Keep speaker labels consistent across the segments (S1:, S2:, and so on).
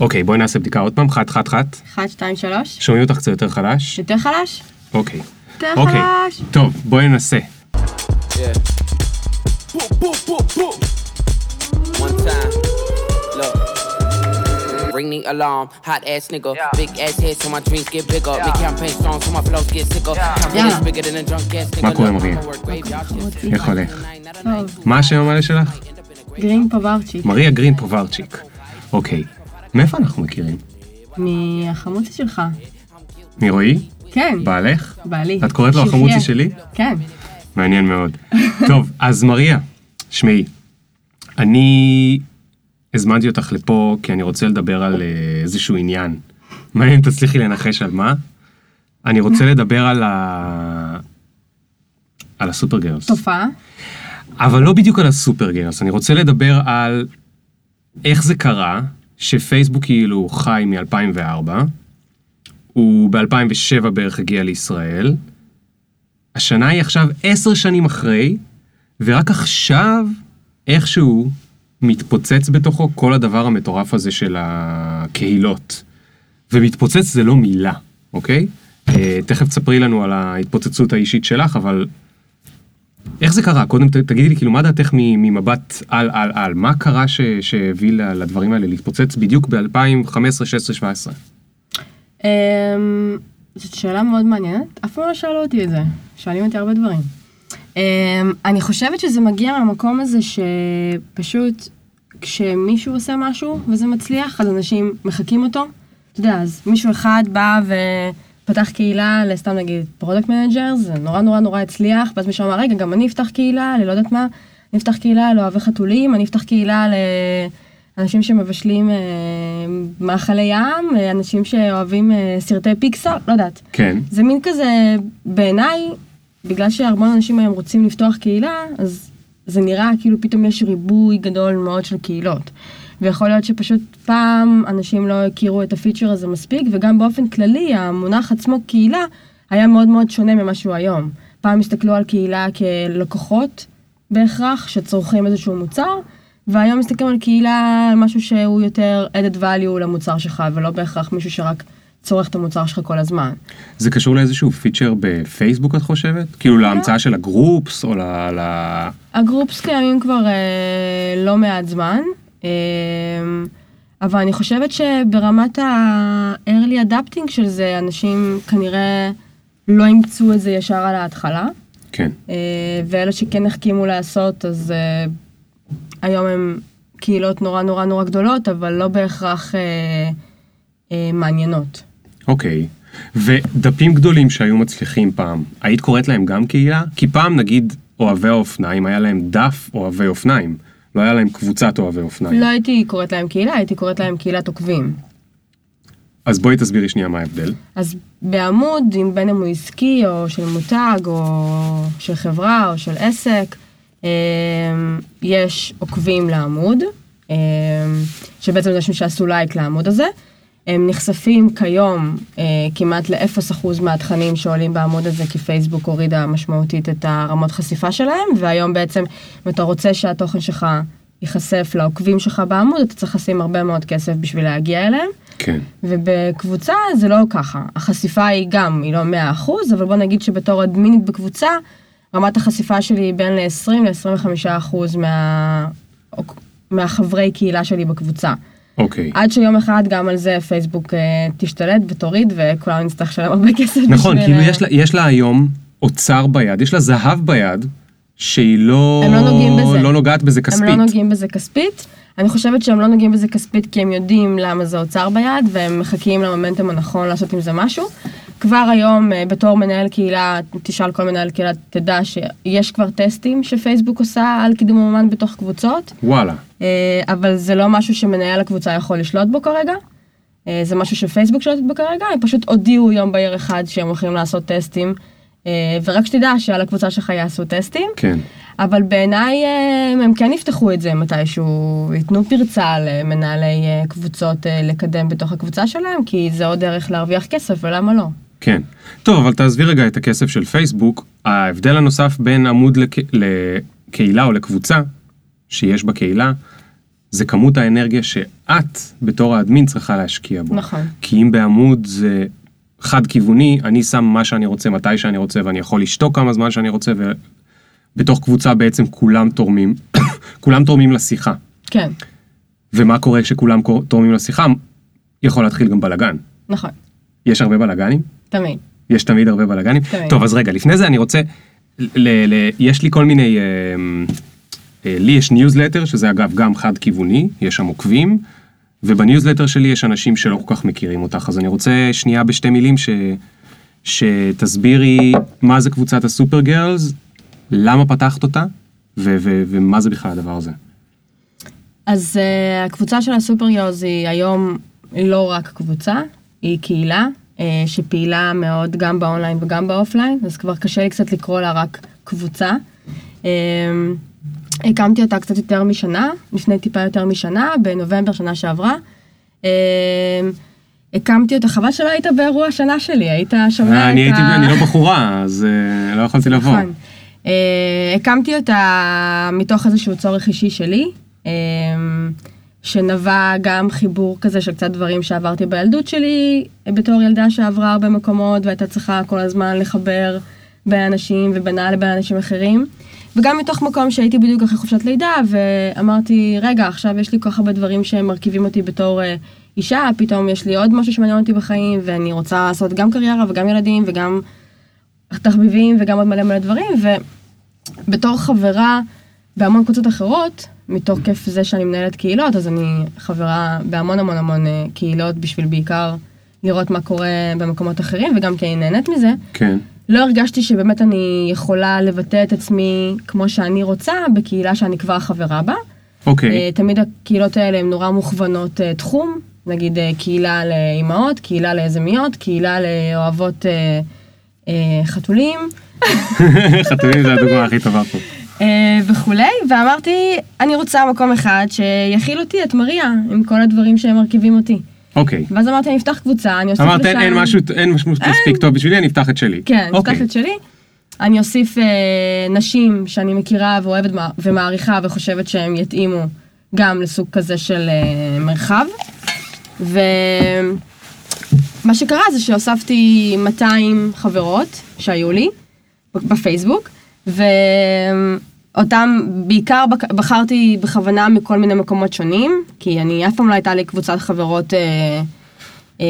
S1: אוקיי, בואי נעשה בדיקה עוד פעם, חת, חת, חת.
S2: 1, 2, 3.
S1: שומעים אותך קצת יותר חלש?
S2: יותר חלש?
S1: אוקיי.
S2: יותר
S1: אוקיי.
S2: חלש.
S1: טוב, בואי ננסה.
S3: Yeah. Boop, boop, boop, boop. One time. Look. Ring the alarm, hot ass nigga. Big ass head so my dreams get bigger. Big campaign strong so my flows get sicker. Confidence
S2: Yeah.
S3: bigger than a drunk ass nigga.
S1: מה קורה, מריה? איך הולך? מה השם המלא שלך?
S2: גרין פוברצ'יק.
S1: מריה גרין פוברצ'יק. אוקיי. מאיפה אנחנו מכירים?
S2: מהחמוצי שלך.
S1: מרועי?
S2: כן,
S1: בעלך?
S2: בעלי.
S1: את קוראת לו. החמוצי שלי?
S2: כן.
S1: מעניין מאוד. טוב, אז מריה, שמעי, אני הזמנתי אותך לפה כי אני רוצה לדבר על אה, איזשהו עניין. מעניין אם תצליחי לנחש על מה. אני רוצה לדבר על ה... על הסופר גרלס.
S2: תופעה.
S1: אבל לא בדיוק על הסופר גרלס, אני רוצה לדבר על איך זה קרה שפייסבוק כאילו חי מ-2004, הוא ב-2007 בערך הגיע לישראל, השנה היא עכשיו עשר שנים אחרי, ורק עכשיו איכשהו מתפוצץ בתוכו כל הדבר המטורף הזה של הקהילות. ומתפוצץ זה לא מילה, אוקיי? אה, תכף תספרי לנו על ההתפוצצות האישית שלך, אבל איך זה קרה? קודם תגידי לי, כאילו, מה דעתך ממבט על על על? מה קרה שהביא לדברים האלה להתפוצץ בדיוק ב-2015, 16, 17?
S2: אמ, זאת שאלה מאוד מעניינת, אף פעם לא שאלו אותי את זה, שואלים אותי הרבה דברים. אמ, אני חושבת שזה מגיע מהמקום הזה שפשוט כשמישהו עושה משהו וזה מצליח, אז אנשים מחקים אותו. אתה יודע, אז מישהו אחד בא ופתח קהילה לסתם נגיד product manager, זה נורא נורא נורא הצליח, ואז מישהו אמר, רגע, גם אני אפתח קהילה, אני לא יודעת מה, אני אפתח קהילה לאוהבי חתולים, אני אפתח קהילה ל... אנשים שמבשלים אה, מאכלי ים, אה, אנשים שאוהבים אה, סרטי פיקסאר, לא יודעת.
S1: כן.
S2: זה מין כזה, בעיניי, בגלל שהרבה אנשים היום רוצים לפתוח קהילה, אז זה נראה כאילו פתאום יש ריבוי גדול מאוד של קהילות. ויכול להיות שפשוט פעם אנשים לא הכירו את הפיצ'ר הזה מספיק, וגם באופן כללי המונח עצמו קהילה היה מאוד מאוד שונה ממה שהוא היום. פעם הסתכלו על קהילה כלקוחות בהכרח, שצורכים איזשהו מוצר, והיום מסתכלים על קהילה, על משהו שהוא יותר added value למוצר שלך, ולא בהכרח מישהו שרק צורך את המוצר שלך כל הזמן.
S1: זה קשור לאיזשהו פיצ'ר בפייסבוק, את חושבת? כאילו להמצאה של הגרופס, או ל...
S2: הגרופס קיימים כבר אה, לא מעט זמן, אה, אבל אני חושבת שברמת ה-early adapting של זה, אנשים כנראה לא אימצו את זה ישר על ההתחלה,
S1: כן.
S2: אה, ואלה שכן החכימו לעשות, אז אה, היום הם קהילות נורא נורא נורא גדולות, אבל לא בהכרח אה, אה, מעניינות.
S1: אוקיי. ודפים גדולים שהיו מצליחים פעם, היית קוראת להם גם קהילה? כי פעם, נגיד, אוהבי האופניים, היה להם דף אוהבי אופניים. לא היה להם קבוצת אוהבי אופניים.
S2: לא הייתי קוראת להם קהילה, הייתי קוראת להם קהילת עוקבים.
S1: אז בואי תסבירי שנייה מה ההבדל.
S2: אז בעמוד, אם בין אם הוא עסקי או של מותג או של חברה או של עסק, אה, יש עוקבים לעמוד, אה, שבעצם זה אנשים שעשו לייק לעמוד הזה. הם נחשפים כיום אה, כמעט ל-0% מהתכנים שעולים בעמוד הזה, כי פייסבוק הורידה משמעותית את הרמות חשיפה שלהם, והיום בעצם, אם אתה רוצה שהתוכן שלך ייחשף לעוקבים שלך בעמוד, אתה צריך לשים הרבה מאוד כסף בשביל להגיע אליהם.
S1: כן.
S2: ובקבוצה זה לא ככה. החשיפה היא גם, היא לא 100%, אבל בוא נגיד שבתור אדמינית בקבוצה, רמת החשיפה שלי היא בין ל-20 ל-25% מה... מהחברי קהילה שלי בקבוצה.
S1: אוקיי.
S2: עד שיום אחד גם על זה פייסבוק אה, תשתלט ותוריד וכולנו נצטרך לשלם הרבה כסף
S1: נכון,
S2: בשביל,
S1: כאילו
S2: אה,
S1: יש לה, יש לה היום אוצר ביד, יש לה זהב ביד, שהיא לא,
S2: הם לא נוגעים בזה.
S1: לא נוגעת בזה כספית.
S2: הם לא נוגעים בזה כספית. אני חושבת שהם לא נוגעים בזה כספית כי הם יודעים למה זה אוצר ביד והם מחכים למומנטום הנכון לעשות עם זה משהו. כבר היום אה, בתור מנהל קהילה, תשאל כל מנהל קהילה, תדע שיש כבר טסטים שפייסבוק עושה על קידום אומן בתוך קבוצות,
S1: וואלה.
S2: אה, אבל זה לא משהו שמנהל הקבוצה יכול לשלוט בו כרגע. אה, זה משהו שפייסבוק שולטת בו כרגע, הם פשוט הודיעו יום בהיר אחד שהם הולכים לעשות טסטים, ורק שתדע שעל הקבוצה שלך יעשו טסטים.
S1: כן.
S2: אבל בעיניי הם כן יפתחו את זה מתישהו, ייתנו פרצה למנהלי קבוצות לקדם בתוך הקבוצה שלהם, כי זה עוד דרך להרוויח כסף, ולמה לא?
S1: כן. טוב, אבל תעזבי רגע את הכסף של פייסבוק. ההבדל הנוסף בין עמוד לק... לקהילה או לקבוצה שיש בקהילה, זה כמות האנרגיה שאת, בתור האדמין, צריכה להשקיע בו.
S2: נכון.
S1: כי אם בעמוד זה חד-כיווני, אני שם מה שאני רוצה, מתי שאני רוצה, ואני יכול לשתוק כמה זמן שאני רוצה, ובתוך קבוצה בעצם כולם תורמים, כולם תורמים לשיחה.
S2: כן,
S1: ומה קורה כשכולם תורמים לשיחה? יכול להתחיל גם בלאגן.
S2: נכון,
S1: יש הרבה בלאגנים?
S2: תמיד.
S1: יש תמיד הרבה בלאגנים?
S2: תמיד.
S1: טוב, אז רגע, לפני זה אני רוצה, ל- ל- יש לי כל מיני, אה, אה, לי יש ניוזלטר, שזה אגב גם חד-כיווני, יש שם עוקבים, ובניוזלטר שלי יש אנשים שלא כל כך מכירים אותך, אז אני רוצה שנייה בשתי מילים ש, שתסבירי מה זה קבוצת ה Super Girls, למה פתחת אותה, ו- ו- ומה זה בכלל הדבר הזה.
S2: אז אה, הקבוצה של ה Super Girls היא היום לא רק קבוצה, היא קהילה שפעילה מאוד גם באונליין וגם באופליין, אז כבר קשה לי קצת לקרוא לה רק קבוצה. Um, הקמתי אותה קצת יותר משנה, לפני טיפה יותר משנה, בנובמבר שנה שעברה. Um, הקמתי אותה, חבל שלא היית באירוע השנה שלי, היית שומע את
S1: אני הייתי,
S2: ה...
S1: אני לא בחורה, אז אה, לא יכולתי לבוא.
S2: נכון. הקמתי אותה מתוך איזשהו צורך אישי שלי, שנבע גם חיבור כזה של קצת דברים שעברתי בילדות שלי, בתור ילדה שעברה הרבה מקומות והייתה צריכה כל הזמן לחבר בין אנשים ובינה לבין אנשים אחרים. וגם מתוך מקום שהייתי בדיוק אחרי חופשת לידה, ואמרתי, רגע, עכשיו יש לי כל כך הרבה דברים שמרכיבים אותי בתור uh, אישה, פתאום יש לי עוד משהו שמעניין אותי בחיים, ואני רוצה לעשות גם קריירה וגם ילדים וגם תחביבים וגם עוד מלא מלא דברים, ובתור חברה בהמון קבוצות אחרות, מתוקף זה שאני מנהלת קהילות, אז אני חברה בהמון המון המון אה, קהילות בשביל בעיקר לראות מה קורה במקומות אחרים, וגם כי אני נהנית מזה.
S1: כן.
S2: לא הרגשתי שבאמת אני יכולה לבטא את עצמי כמו שאני רוצה בקהילה שאני כבר חברה בה.
S1: אוקיי.
S2: אה, תמיד הקהילות האלה הן נורא מוכוונות אה, תחום, נגיד קהילה לאימהות, קהילה ליזמיות, קהילה לאוהבות אה, אה, חתולים
S1: חתולים זה הדוגמה הכי טובה פה.
S2: אה, וכולי, ואמרתי, אני רוצה מקום אחד שיכיל אותי, את מריה, עם כל הדברים שמרכיבים אותי.
S1: אוקיי.
S2: ואז אמרתי, אני אפתח קבוצה, אני אוסיף
S1: אמרת
S2: לשם...
S1: אין אין משהו, אין משהו מספיק טוב בשבילי, אני אפתח את שלי.
S2: כן, אני
S1: אוקיי.
S2: אפתח את שלי. אני אוסיף אה, נשים שאני מכירה ואוהבת מע- ומעריכה וחושבת שהם יתאימו גם לסוג כזה של אה, מרחב. ומה שקרה זה שהוספתי 200 חברות שהיו לי בפייסבוק, ואותם בעיקר בחרתי בכוונה מכל מיני מקומות שונים, כי אני אף פעם לא הייתה לי קבוצת חברות אה, אה,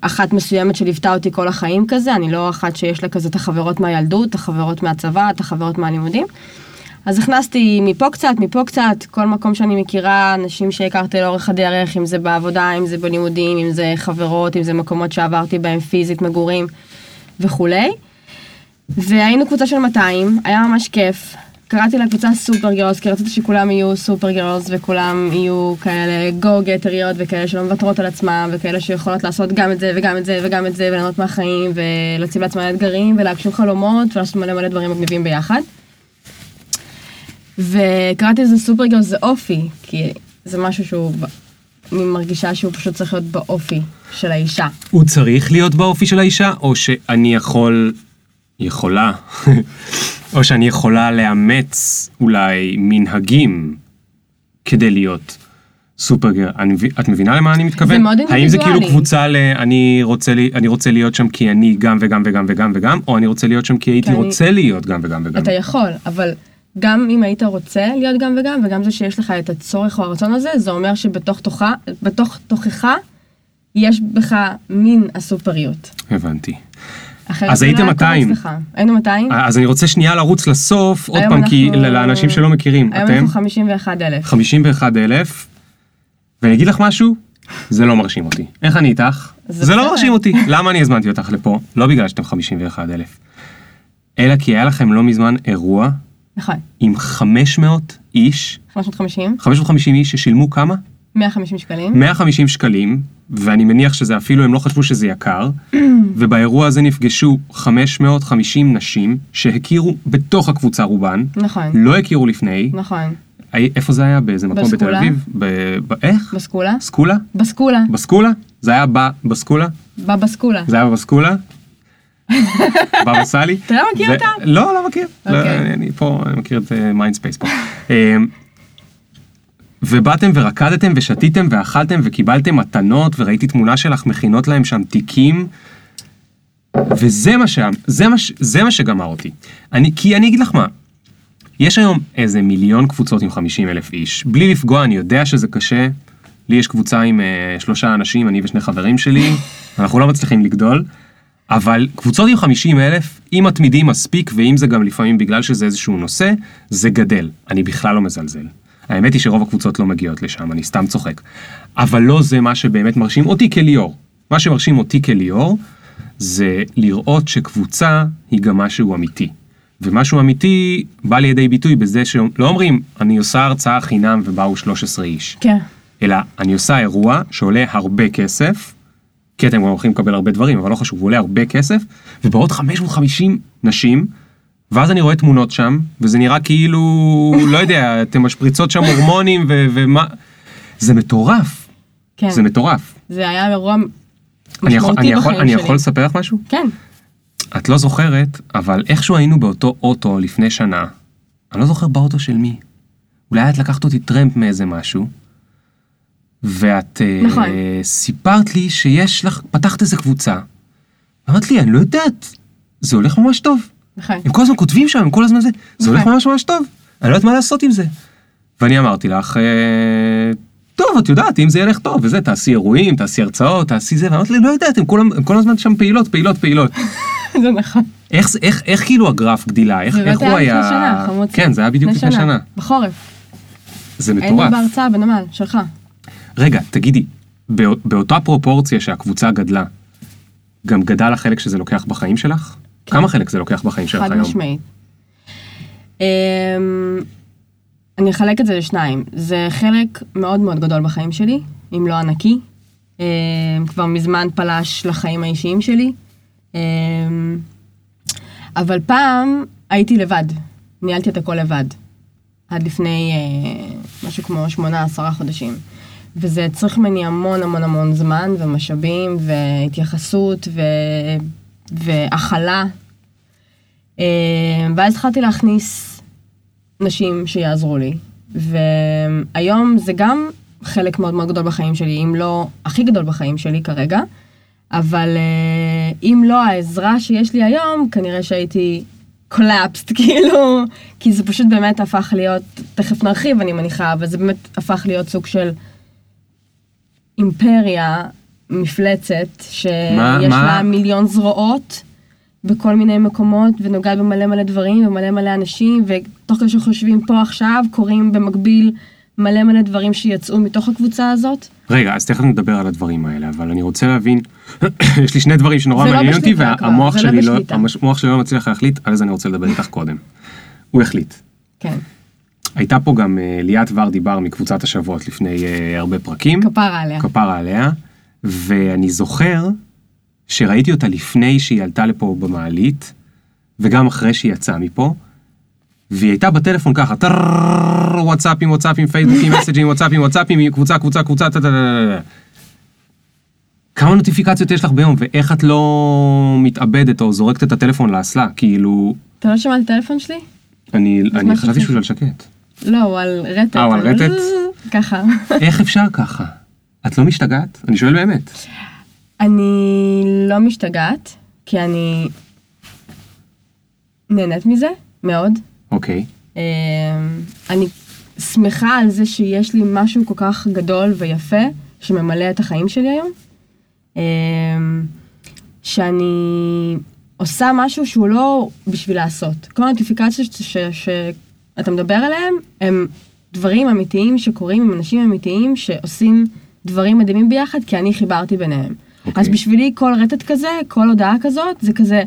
S2: אחת מסוימת שליוותה אותי כל החיים כזה, אני לא אחת שיש לה כזה את החברות מהילדות, את החברות מהצבא, את החברות מהלימודים. אז הכנסתי מפה קצת, מפה קצת, כל מקום שאני מכירה, אנשים שהכרתי לאורך הדרך, אם זה בעבודה, אם זה בלימודים, אם זה חברות, אם זה מקומות שעברתי בהם פיזית, מגורים וכולי. והיינו קבוצה של 200, היה ממש כיף. קראתי לקבוצה סופר גרלס, כי רציתי שכולם יהיו סופר גרלס וכולם יהיו כאלה גו גטריות וכאלה שלא מוותרות על עצמם וכאלה שיכולות לעשות גם את זה וגם את זה וגם את זה וליהנות מהחיים ולהציב לעצמם אתגרים ולהגשים חלומות ולעשות מלא מלא דברים מגניבים ביחד. וקראתי לזה סופר גרלס זה אופי, כי זה משהו שהוא, אני מרגישה שהוא פשוט צריך להיות באופי של האישה.
S1: הוא צריך להיות באופי של האישה, או שאני יכול, יכולה, או שאני יכולה לאמץ אולי מנהגים כדי להיות סופרגר. אני את מבינה למה אני מתכוון?
S2: זה מאוד
S1: האם זה כאילו
S2: אינדיבידואלי.
S1: קבוצה ל... אני רוצה, לי, אני רוצה להיות שם כי אני גם וגם וגם וגם וגם, או אני רוצה להיות שם כי הייתי
S2: כי אני-
S1: רוצה להיות גם וגם וגם.
S2: אתה יכול, אבל גם אם היית רוצה להיות גם וגם, וגם זה שיש לך את הצורך או הרצון הזה, זה אומר שבתוך תוכה, בתוך תוכך, יש בך מין הסופריות.
S1: הבנתי. אז
S2: לא
S1: הייתם
S2: היה קורה
S1: 200.
S2: אצלך. היינו 200,
S1: אז אני רוצה שנייה לרוץ לסוף, עוד
S2: היום
S1: פעם, כי
S2: אנחנו-
S1: לאנשים שלא מכירים,
S2: היום
S1: אתם?
S2: אנחנו 51 אלף.
S1: 51 אלף, ואני אגיד לך משהו, זה לא מרשים אותי. איך אני איתך?
S2: זה
S1: זה לא. מרשים אותי. למה אני הזמנתי אותך לפה? לא בגלל שאתם 51 אלף. אלא כי היה לכם לא מזמן אירוע
S2: נכון,
S1: עם 500 איש,
S2: 550,
S1: 550 איש ששילמו כמה?
S2: 150 שקלים.
S1: 150 שקלים, ואני מניח שזה אפילו, הם לא חשבו שזה יקר, ובאירוע הזה נפגשו 550 נשים שהכירו בתוך הקבוצה רובן,
S2: נכון,
S1: לא הכירו לפני,
S2: נכון.
S1: איפה זה היה? באיזה מקום בתל. אביב? ב- ב- איך?
S2: בסקולה?
S1: סקולה?
S2: בסקולה,
S1: בסקולה? זה היה ב- בסקולה?
S2: בבסקולה.
S1: זה היה בבסקולה? בבא סאלי?
S2: אתה לא מכיר אותה?
S1: לא, לא מכיר. לא,
S2: אוקיי.
S1: אני- אני פה, אני מכיר את Mindspace פה. ובאתם ורקדתם ושתיתם ואכלתם וקיבלתם מתנות וראיתי תמונה שלכן מכינות להם שם תיקים. וזה מה, ש... זה מה, ש... זה מה שגמר אותי. אני, כי אני אגיד לך מה, יש היום איזה מיליון קבוצות עם 50 אלף איש. בלי לפגוע, אני יודע שזה קשה. לי יש קבוצה עם uh, שלושה אנשים, אני ושני חברים שלי, אנחנו לא מצליחים לגדול. אבל קבוצות עם 50 אלף, אם מתמידים מספיק, ואם זה גם לפעמים בגלל שזה איזשהו נושא, זה גדל. אני בכלל לא מזלזל. האמת היא שרוב הקבוצות לא מגיעות לשם, אני סתם צוחק. אבל לא זה מה שבאמת מרשים אותי כליאור. מה שמרשים אותי כליאור, זה לראות שקבוצה היא גם משהו אמיתי. ומשהו אמיתי בא לידי ביטוי בזה שלא אומרים, אני עושה הרצאה חינם ובאו 13 איש.
S2: כן.
S1: אלא אני עושה אירוע שעולה הרבה כסף, כי אתם גם הולכים לקבל הרבה דברים, אבל לא חשוב, הוא עולה הרבה כסף, ובעוד 550 נשים, ואז אני רואה תמונות שם, וזה נראה כאילו, לא יודע, אתם משפריצות שם הורמונים ו- ומה... זה מטורף.
S2: כן.
S1: זה מטורף.
S2: זה היה אירוע
S1: אני יכול,
S2: משמעותי
S1: אני, יכול,
S2: בחיים
S1: אני
S2: שלי.
S1: יכול לספר לך משהו?
S2: כן.
S1: את לא זוכרת, אבל איכשהו היינו באותו אוטו לפני שנה, אני לא זוכר באוטו של מי. אולי את לקחת אותי טרמפ מאיזה משהו, ואת אה,
S2: נכון.
S1: סיפרת לי שיש לך, פתחת איזה קבוצה. אמרת לי, אני לא יודעת, זה הולך ממש טוב.
S2: נכון.
S1: הם כל הזמן כותבים שם, הם כל הזמן זה, זה הולך
S2: נכון.
S1: ממש ממש טוב, אני לא יודעת מה לעשות עם זה. ואני אמרתי לך, אה, טוב, את יודעת, אם זה ילך טוב וזה, תעשי אירועים, תעשי הרצאות, תעשי זה, ואמרתי לי, לא יודעת, הם כל, הם כל הזמן שם פעילות, פעילות, פעילות.
S2: זה נכון.
S1: איך, זה- איך, איך כאילו הגרף גדילה? איך,
S2: זה
S1: איך הוא
S2: היה
S1: היה...
S2: לפני שנה, חמוד.
S1: כן, זה היה בדיוק לפני שנה.
S2: בחורף.
S1: זה
S2: היינו
S1: מטורף.
S2: בהרצאה בנמל, שלך.
S1: רגע, תגידי, בא, באותה פרופורציה שהקבוצה גדלה, גם גדל החלק שזה לוקח בחיים שלך?
S2: כן.
S1: כמה חלק זה לוקח בחיים שלך
S2: חד
S1: היום?
S2: משמעית. אמ, אני אחלק את זה לשניים. זה חלק מאוד מאוד גדול בחיים שלי, אם לא ענקי. אמ, כבר מזמן פלש לחיים האישיים שלי. אמ, אבל פעם הייתי לבד, ניהלתי את הכל לבד. עד לפני אה, משהו כמו שמונה, עשרה חודשים. וזה צריך ממני המון המון המון זמן ומשאבים והתייחסות ו... והכלה. אה, ואז התחלתי להכניס נשים שיעזרו לי. והיום זה גם חלק מאוד מאוד גדול בחיים שלי, אם לא הכי גדול בחיים שלי כרגע, אבל אה, אם לא העזרה שיש לי היום, כנראה שהייתי collapsed, כאילו, כי זה פשוט באמת הפך להיות, תכף נרחיב אני מניחה, אבל זה באמת הפך להיות סוג של אימפריה, מפלצת, שיש
S1: מה-
S2: לה
S1: מה-
S2: מיליון זרועות. בכל מיני מקומות ונוגעת במלא מלא דברים ומלא מלא אנשים ותוך כדי שאנחנו יושבים פה עכשיו קורים במקביל מלא מלא דברים שיצאו מתוך הקבוצה הזאת.
S1: רגע, אז תכף נדבר על הדברים האלה, אבל אני רוצה להבין, יש לי שני דברים שנורא
S2: לא
S1: מעניינים אותי, והמוח
S2: לא
S1: שלי לא. המוח שלי לא מצליח להחליט, על זה אני רוצה לדבר איתך קודם. הוא החליט.
S2: כן,
S1: הייתה פה גם אה, ליאת ורדי בר מקבוצת השבועות לפני אה, הרבה פרקים,
S2: כפרה עליה.
S1: כפרה עליה, ואני זוכר שראיתי אותה לפני שהיא עלתה לפה במעלית, וגם אחרי שהיא יצאה מפה, והיא הייתה בטלפון ככה, וואטסאפים, וואטסאפים, פייסבוקים, מסג'ים, וואטסאפים, וואטסאפים, קבוצה, קבוצה, קבוצה, טה, טה, טה. כמה נוטיפיקציות יש לך ביום, ואיך את לא מתאבדת או זורקת את הטלפון לאסלה? כאילו,
S2: אתה לא שמעת את הטלפון שלי?
S1: אני, אני חשבתי. שהוא על שקט.
S2: לא, הוא על רטט.
S1: אה, הוא על רטט?
S2: ככה.
S1: איך אפשר ככה? את לא משתגעת? אני שואל באמת.
S2: אני לא משתגעת, כי אני נהנית מזה, מאוד.
S1: אוקיי.
S2: אמ, אני שמחה על זה שיש לי משהו כל כך גדול ויפה שממלא את החיים שלי היום. אמ, שאני עושה משהו שהוא לא בשביל לעשות. כל הנוטיפיקציות שאתה מדבר עליהן הם דברים אמיתיים שקורים עם אנשים אמיתיים שעושים דברים מדהימים ביחד כי אני חיברתי ביניהם.
S1: אוקיי.
S2: אז בשבילי כל רטט כזה, כל הודעה כזאת, זה כזה,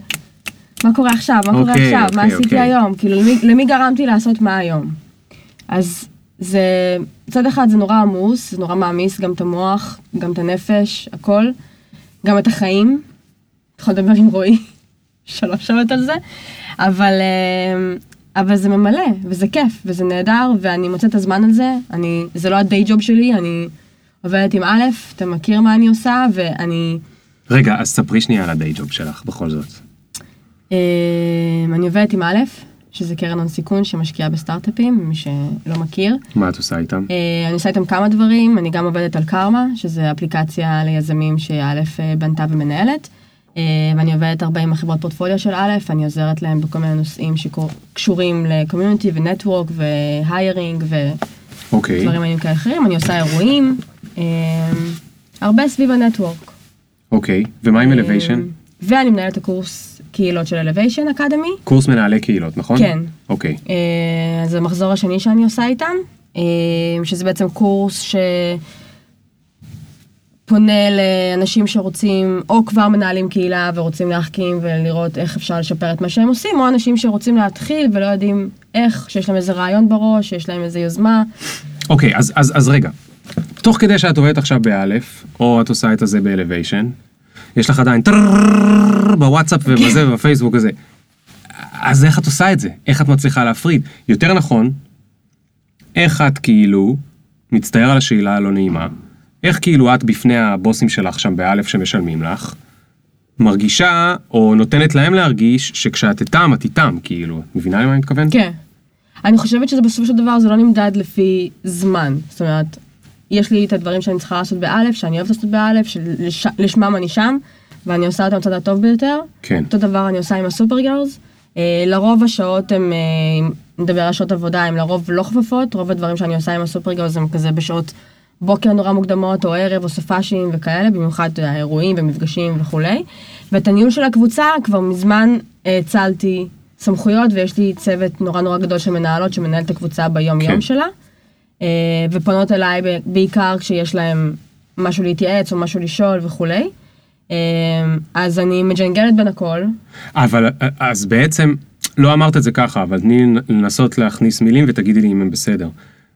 S2: מה קורה עכשיו? מה קורה
S1: אוקיי,
S2: עכשיו? מה
S1: אוקיי,
S2: עשיתי
S1: אוקיי.
S2: היום? כאילו, למי, למי גרמתי לעשות מה היום? אז זה, מצד אחד זה נורא עמוס, זה נורא מעמיס גם את המוח, גם את הנפש, הכל, גם את החיים. אתה יכול לדבר עם רועי שלוש שעות על זה, אבל, אה, אבל זה ממלא, וזה כיף, וזה נהדר, ואני מוצאת את הזמן על זה, אני, זה לא הדיי ג'וב שלי, אני עובדת עם א', אתה מכיר מה אני עושה, ואני...
S1: רגע, אז ספרי שנייה על הדיי ג'וב שלך, בכל זאת.
S2: אה, אני עובדת עם א', שזה קרן הון סיכון שמשקיעה בסטארט-אפים, מי שלא מכיר.
S1: מה את עושה איתם?
S2: אה, אני עושה איתם כמה דברים, אני גם עובדת על קרמה, שזה אפליקציה ליזמים שא' אה, בנתה ומנהלת, ואני עובדת הרבה עם החברות פורטפוליו של א', אני עוזרת להם בכל מיני נושאים שקשורים לקומיוניטי ונטוורק והיירינג
S1: אוקיי.
S2: ודברים מעניינים כאלה אחרים, אני עושה אירועים, הרבה סביב הנטוורק.
S1: אוקיי. ומה עם אלוויישן?
S2: אה, ואני מנהלת הקורס קהילות של אלוויישן אקדמי.
S1: קורס מנהלי קהילות, נכון?
S2: כן.
S1: אוקיי.
S2: אה, זה המחזור השני שאני עושה איתם, שזה בעצם קורס שפונה לאנשים שרוצים, או כבר מנהלים קהילה ורוצים להחכים ולראות איך אפשר לשפר את מה שהם עושים, או אנשים שרוצים להתחיל ולא יודעים איך, שיש להם איזה רעיון בראש, שיש להם איזה יוזמה.
S1: אוקיי, אז, אז, אז רגע. תוך כדי שאת עובדת עכשיו באלף, או את עושה את הזה באלוויישן, יש לך עדיין בוואטסאפ ובזה ובפייסבוק וזה. אז איך את עושה את זה? איך את מצליחה להפריד? יותר נכון, איך את כאילו, מצטער על השאלה הלא נעימה, איך כאילו את בפני הבוסים שלך שם באלף שמשלמים לך, מרגישה או נותנת להם להרגיש שכשאת איתם את איתם, כאילו, את מבינה למה אני מתכוון?
S2: כן. אני חושבת שזה בסופו של דבר זה לא נמדד לפי זמן. זאת אומרת, יש לי את הדברים שאני צריכה לעשות באלף, שאני אוהבת לעשות באלף, שלשמם אני שם, ואני עושה אותם הצד הטוב ביותר.
S1: כן.
S2: אותו דבר אני עושה עם הסופר. אה, לרוב השעות הם, אה, נדבר על שעות עבודה, הן לרוב לא חפפות, רוב הדברים שאני עושה עם הסופר גרלס הם כזה בשעות בוקר נורא מוקדמות, או ערב, או סופאשים וכאלה, במיוחד אירועים ומפגשים וכולי. ואת הניהול של הקבוצה כבר מזמן האצלתי סמכויות, ויש לי צוות נורא נורא גדול של מנהלות שמנהל את הקבוצה ביום יום
S1: כן.
S2: שלה. אה, ופונות אליי בעיקר כשיש להם משהו להתייעץ או משהו לשאול וכולי. אה, אז אני מג'נגלת בין הכל.
S1: אבל אז בעצם, לא אמרת את זה ככה, אבל תני לנסות להכניס מילים ותגידי לי אם הם בסדר.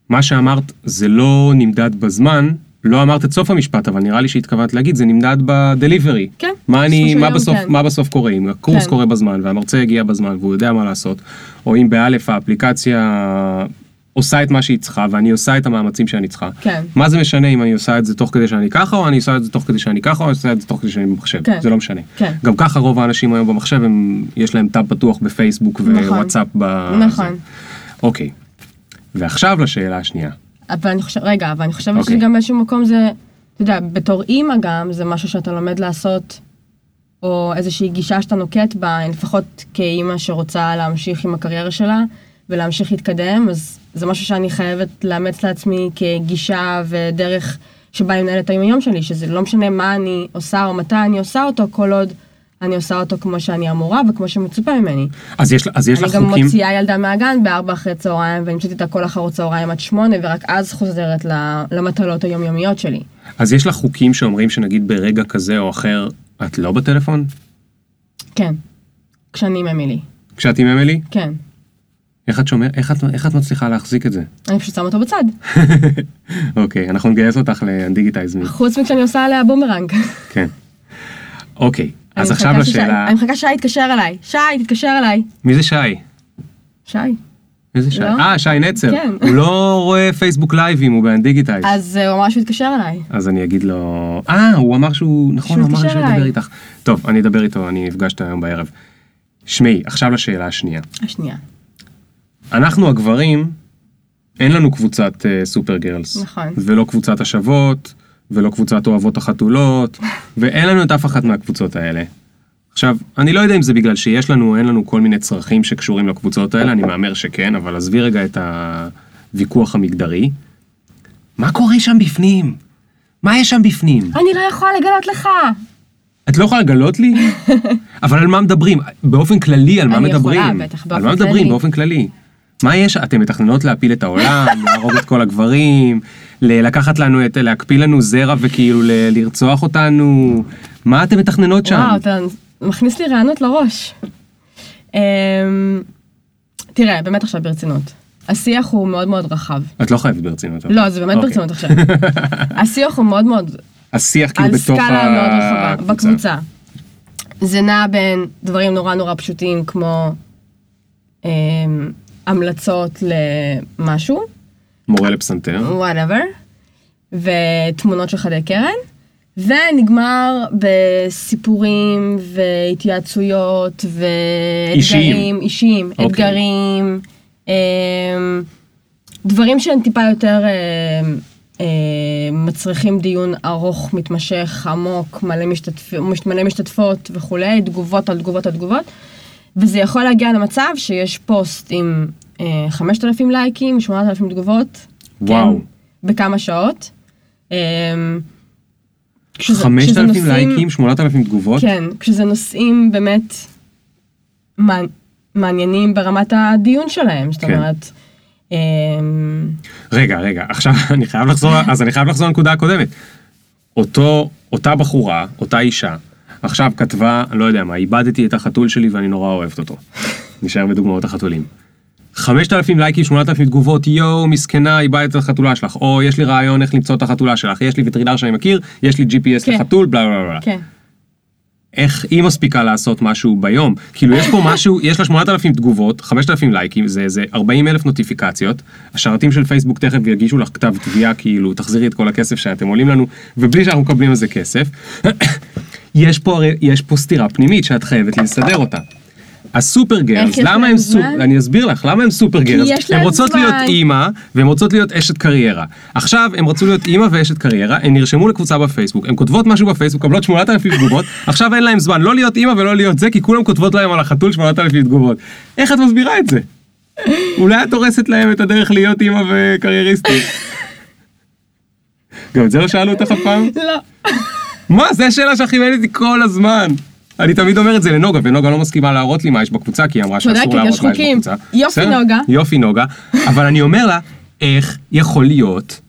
S1: מה שאמרת זה לא נמדד בזמן, לא אמרת את סוף המשפט, אבל נראה לי שהתכוונת להגיד, זה נמדד בדליברי.
S2: כן,
S1: מה, אני, מה, בסוף,
S2: כן.
S1: מה בסוף קורה, אם הקורס
S2: כן.
S1: קורה בזמן והמרצה הגיע בזמן והוא יודע מה לעשות, או אם באלף האפליקציה עושה את מה שהיא צריכה ואני עושה את המאמצים שאני צריכה.
S2: כן.
S1: מה זה משנה אם אני עושה את זה תוך כדי שאני ככה, או אני עושה את זה תוך כדי שאני ככה, או אני עושה את זה תוך כדי שאני במחשב.
S2: כן.
S1: זה לא משנה.
S2: כן.
S1: גם ככה רוב האנשים היום במחשב, הם, יש להם טאב פתוח בפייסבוק
S2: נכון.
S1: ווואטסאפ. ב...
S2: נכון.
S1: זה. אוקיי. ועכשיו לשאלה השנייה.
S2: אבל אני חושבת, רגע, אבל אני חושבת
S1: אוקיי.
S2: שגם באיזשהו מקום זה, אתה יודע, בתור אימא גם, זה משהו שאתה לומד לעשות, או איזושהי גישה שאתה נוקט בה, לפחות כאימא שרוצה להמשיך עם הקריירה שלה, ולהמשיך להתקדם, אז זה משהו שאני חייבת לאמץ לעצמי כגישה ודרך שבה אני מנהלת היום יום שלי, שזה לא משנה מה אני עושה או מתי אני עושה אותו, כל עוד אני עושה אותו כמו שאני אמורה וכמו שמצופה ממני.
S1: אז יש, אז יש
S2: אני
S1: לך
S2: גם
S1: חוקים...
S2: מוציאה ילדה מהגן בארבע אחרי צהריים ונמצאת איתה כל אחר צהריים עד שמונה ורק אז חוזרת למטלות היומיומיות שלי.
S1: אז יש לך חוקים שאומרים שנגיד ברגע כזה או אחר, את לא בטלפון?
S2: כן. כשאני עם אמילי.
S1: כשאת עם אמילי?
S2: כן.
S1: איך את שומעת, איך את, איך את מצליחה להחזיק את זה?
S2: אני פשוט שמה אותו בצד.
S1: אוקיי, אנחנו נגייס אותך ל Undigitize Me.
S2: חוץ מכשאני עושה עליה בומרנג.
S1: כן. אוקיי, אז עכשיו לשאלה,
S2: אני מחכה ששי יתקשר אליי. שי, תתקשר אליי.
S1: מי זה שי?
S2: שי.
S1: איזה שי?
S2: לא?
S1: אה, שי נצר.
S2: כן.
S1: הוא לא רואה פייסבוק לייבים, הוא ב Undigitize.
S2: אז אה, הוא אמר שהוא יתקשר אליי.
S1: אז אני אגיד לו, אה, הוא אמר שהוא, נכון, הוא אמר שהוא ידבר. איתך. טוב, אני אדבר איתו, אני אפגש אותו היום בערב. שמעי, עכשיו לשאלה השנייה.
S2: השנייה.
S1: אנחנו הגברים, אין לנו קבוצת אה, Super Girls.
S2: נכון.
S1: ולא קבוצת השוות, ולא קבוצת אוהבות החתולות, ואין לנו את אף אחת מהקבוצות האלה. עכשיו, אני לא יודע אם זה בגלל שיש לנו אין לנו כל מיני צרכים שקשורים לקבוצות האלה, אני מהמר שכן, אבל עזבי רגע את הוויכוח המגדרי. מה קורה שם בפנים? מה יש שם בפנים?
S2: אני לא יכולה לגלות לך.
S1: את לא יכולה לגלות לי? אבל על מה מדברים? באופן כללי, על מה
S2: אני יכולה,
S1: מדברים?
S2: בטח,
S1: על
S2: באופן
S1: מה מדברים
S2: כללי.
S1: באופן כללי? מה יש? אתם מתכננות להפיל את העולם, להרוג את כל הגברים, לקחת לנו את, להקפיא לנו זרע וכאילו ל- לרצוח אותנו? מה אתם מתכננות שם?
S2: וואו, אתה מכניס לי רעיונות לראש. אמ, תראה, באמת עכשיו ברצינות. השיח הוא מאוד מאוד רחב.
S1: את לא חייבת ברצינות.
S2: לא, זה באמת
S1: אוקיי.
S2: ברצינות עכשיו. השיח הוא מאוד מאוד
S1: השיח כאילו
S2: על
S1: בתוך
S2: סקאלה מאוד רחבה. בקבוצה. זה נע בין דברים נורא נורא פשוטים כמו אמ, המלצות למשהו,
S1: מורה לפסנתר.
S2: וואטאבר, ותמונות של חדי קרן, ונגמר בסיפורים והתייעצויות ואתגרים
S1: אישיים.
S2: אישיים,
S1: אוקיי.
S2: אתגרים, אמ, דברים שהם טיפה יותר אמ, אמ, מצריכים דיון ארוך, מתמשך, עמוק, מלא, משתתפ... מלא משתתפות וכולי, תגובות על תגובות על תגובות, וזה יכול להגיע למצב שיש פוסט עם אה, 5,000 לייקים, 8,000 תגובות,
S1: וואו.
S2: כן, בכמה שעות. כשזה- כשזה
S1: 5,000
S2: נושאים-
S1: לייקים, 8,000 תגובות.
S2: כן, כשזה נושאים באמת מעניינים ברמת הדיון שלהם, זאת
S1: כן.
S2: אומרת, אמ,
S1: רגע, רגע, עכשיו אני חייב לחזור, אז אני חייב לחזור לנקודה הקודמת. אותו, אותה בחורה, אותה אישה, עכשיו כתבה, לא יודע מה, איבדתי את החתול שלי ואני נורא אוהבת אותו. נשאר בדוגמאות החתולים. 5,000 לייקים, 8,000 תגובות, יואו, מסכנה, איבדת את החתולה שלך, או יש לי רעיון איך למצוא את החתולה שלך, יש לי וטרינר שאני מכיר, יש לי GPS
S2: כן.
S1: לחתול, בלה בלה בלה.
S2: כן,
S1: איך היא מספיקה לעשות משהו ביום? כאילו יש פה משהו, יש לה 8,000 תגובות, 5,000 לייקים, זה, זה 40 אלף נוטיפיקציות, השרתים של פייסבוק תכף יגישו לך כתב תביעה, כאילו תחזירי את כל הכסף שאתם עולים לנו, ובלי שאנחנו מקבלים על זה כסף. יש פה הרי, יש פה סתירה פנימית שאת חייבת לסדר אותה. הסופר גרלס,
S2: יש
S1: למה הם סופר? אני אסביר לך, למה הם סופר גרלס?
S2: יש
S1: הן רוצות
S2: זמן.
S1: להיות אימא, והן רוצות להיות אשת קריירה. עכשיו, הן רצו להיות אימא ואשת קריירה, הן נרשמו לקבוצה בפייסבוק, הן כותבות משהו בפייסבוק, מקבלות 8,000 תגובות, עכשיו אין להם זמן לא להיות אימא ולא להיות זה, כי כולם כותבות להם על החתול 8,000 תגובות. איך את מסבירה את זה? אולי את הורסת להם את הדרך להיות אימא וקרייריסטית. גם את זה לא שאלו אותך אף פעם?
S2: לא.
S1: מה, זו השאלה שהכי מעניינת אותי כל הזמן. אני תמיד אומר את זה לנוגה, ונוגה לא מסכימה להראות לי מה יש בקבוצה, כי היא אמרה שאסור להראות מה יש. בקבוצה.
S2: יופי? נוגה.
S1: יופי נוגה, אבל אני אומר לה, איך יכול להיות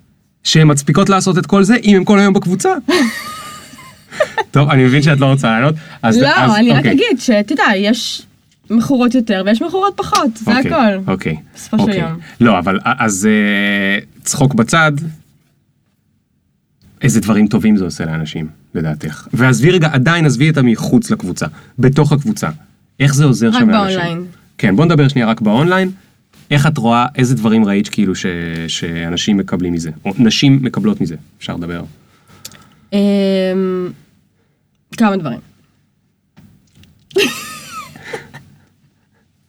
S1: שהן מצפיקות לעשות את כל זה אם הן כל היום בקבוצה? טוב, אני מבין שאת לא רוצה לענות.
S2: לא, אני רק
S1: אוקיי.
S2: אגיד שאתה יודע, יש מכורות יותר ויש מכורות פחות, זה
S1: אוקיי,
S2: הכל.
S1: אוקיי.
S2: בסופו של
S1: אוקיי.
S2: יום.
S1: לא, אבל אז אה, צחוק בצד, איזה דברים טובים זה עושה לאנשים, לדעתך. ועזבי רגע, עדיין עזבי את המחוץ לקבוצה, בתוך הקבוצה. איך זה עוזר
S2: רק
S1: שם לאנשים?
S2: באונליין.
S1: כן, בוא נדבר שנייה רק באונליין. איך את רואה, איזה דברים ראית כאילו ש, שאנשים מקבלים מזה, או נשים מקבלות מזה, אפשר לדבר.
S2: אמ, כמה דברים.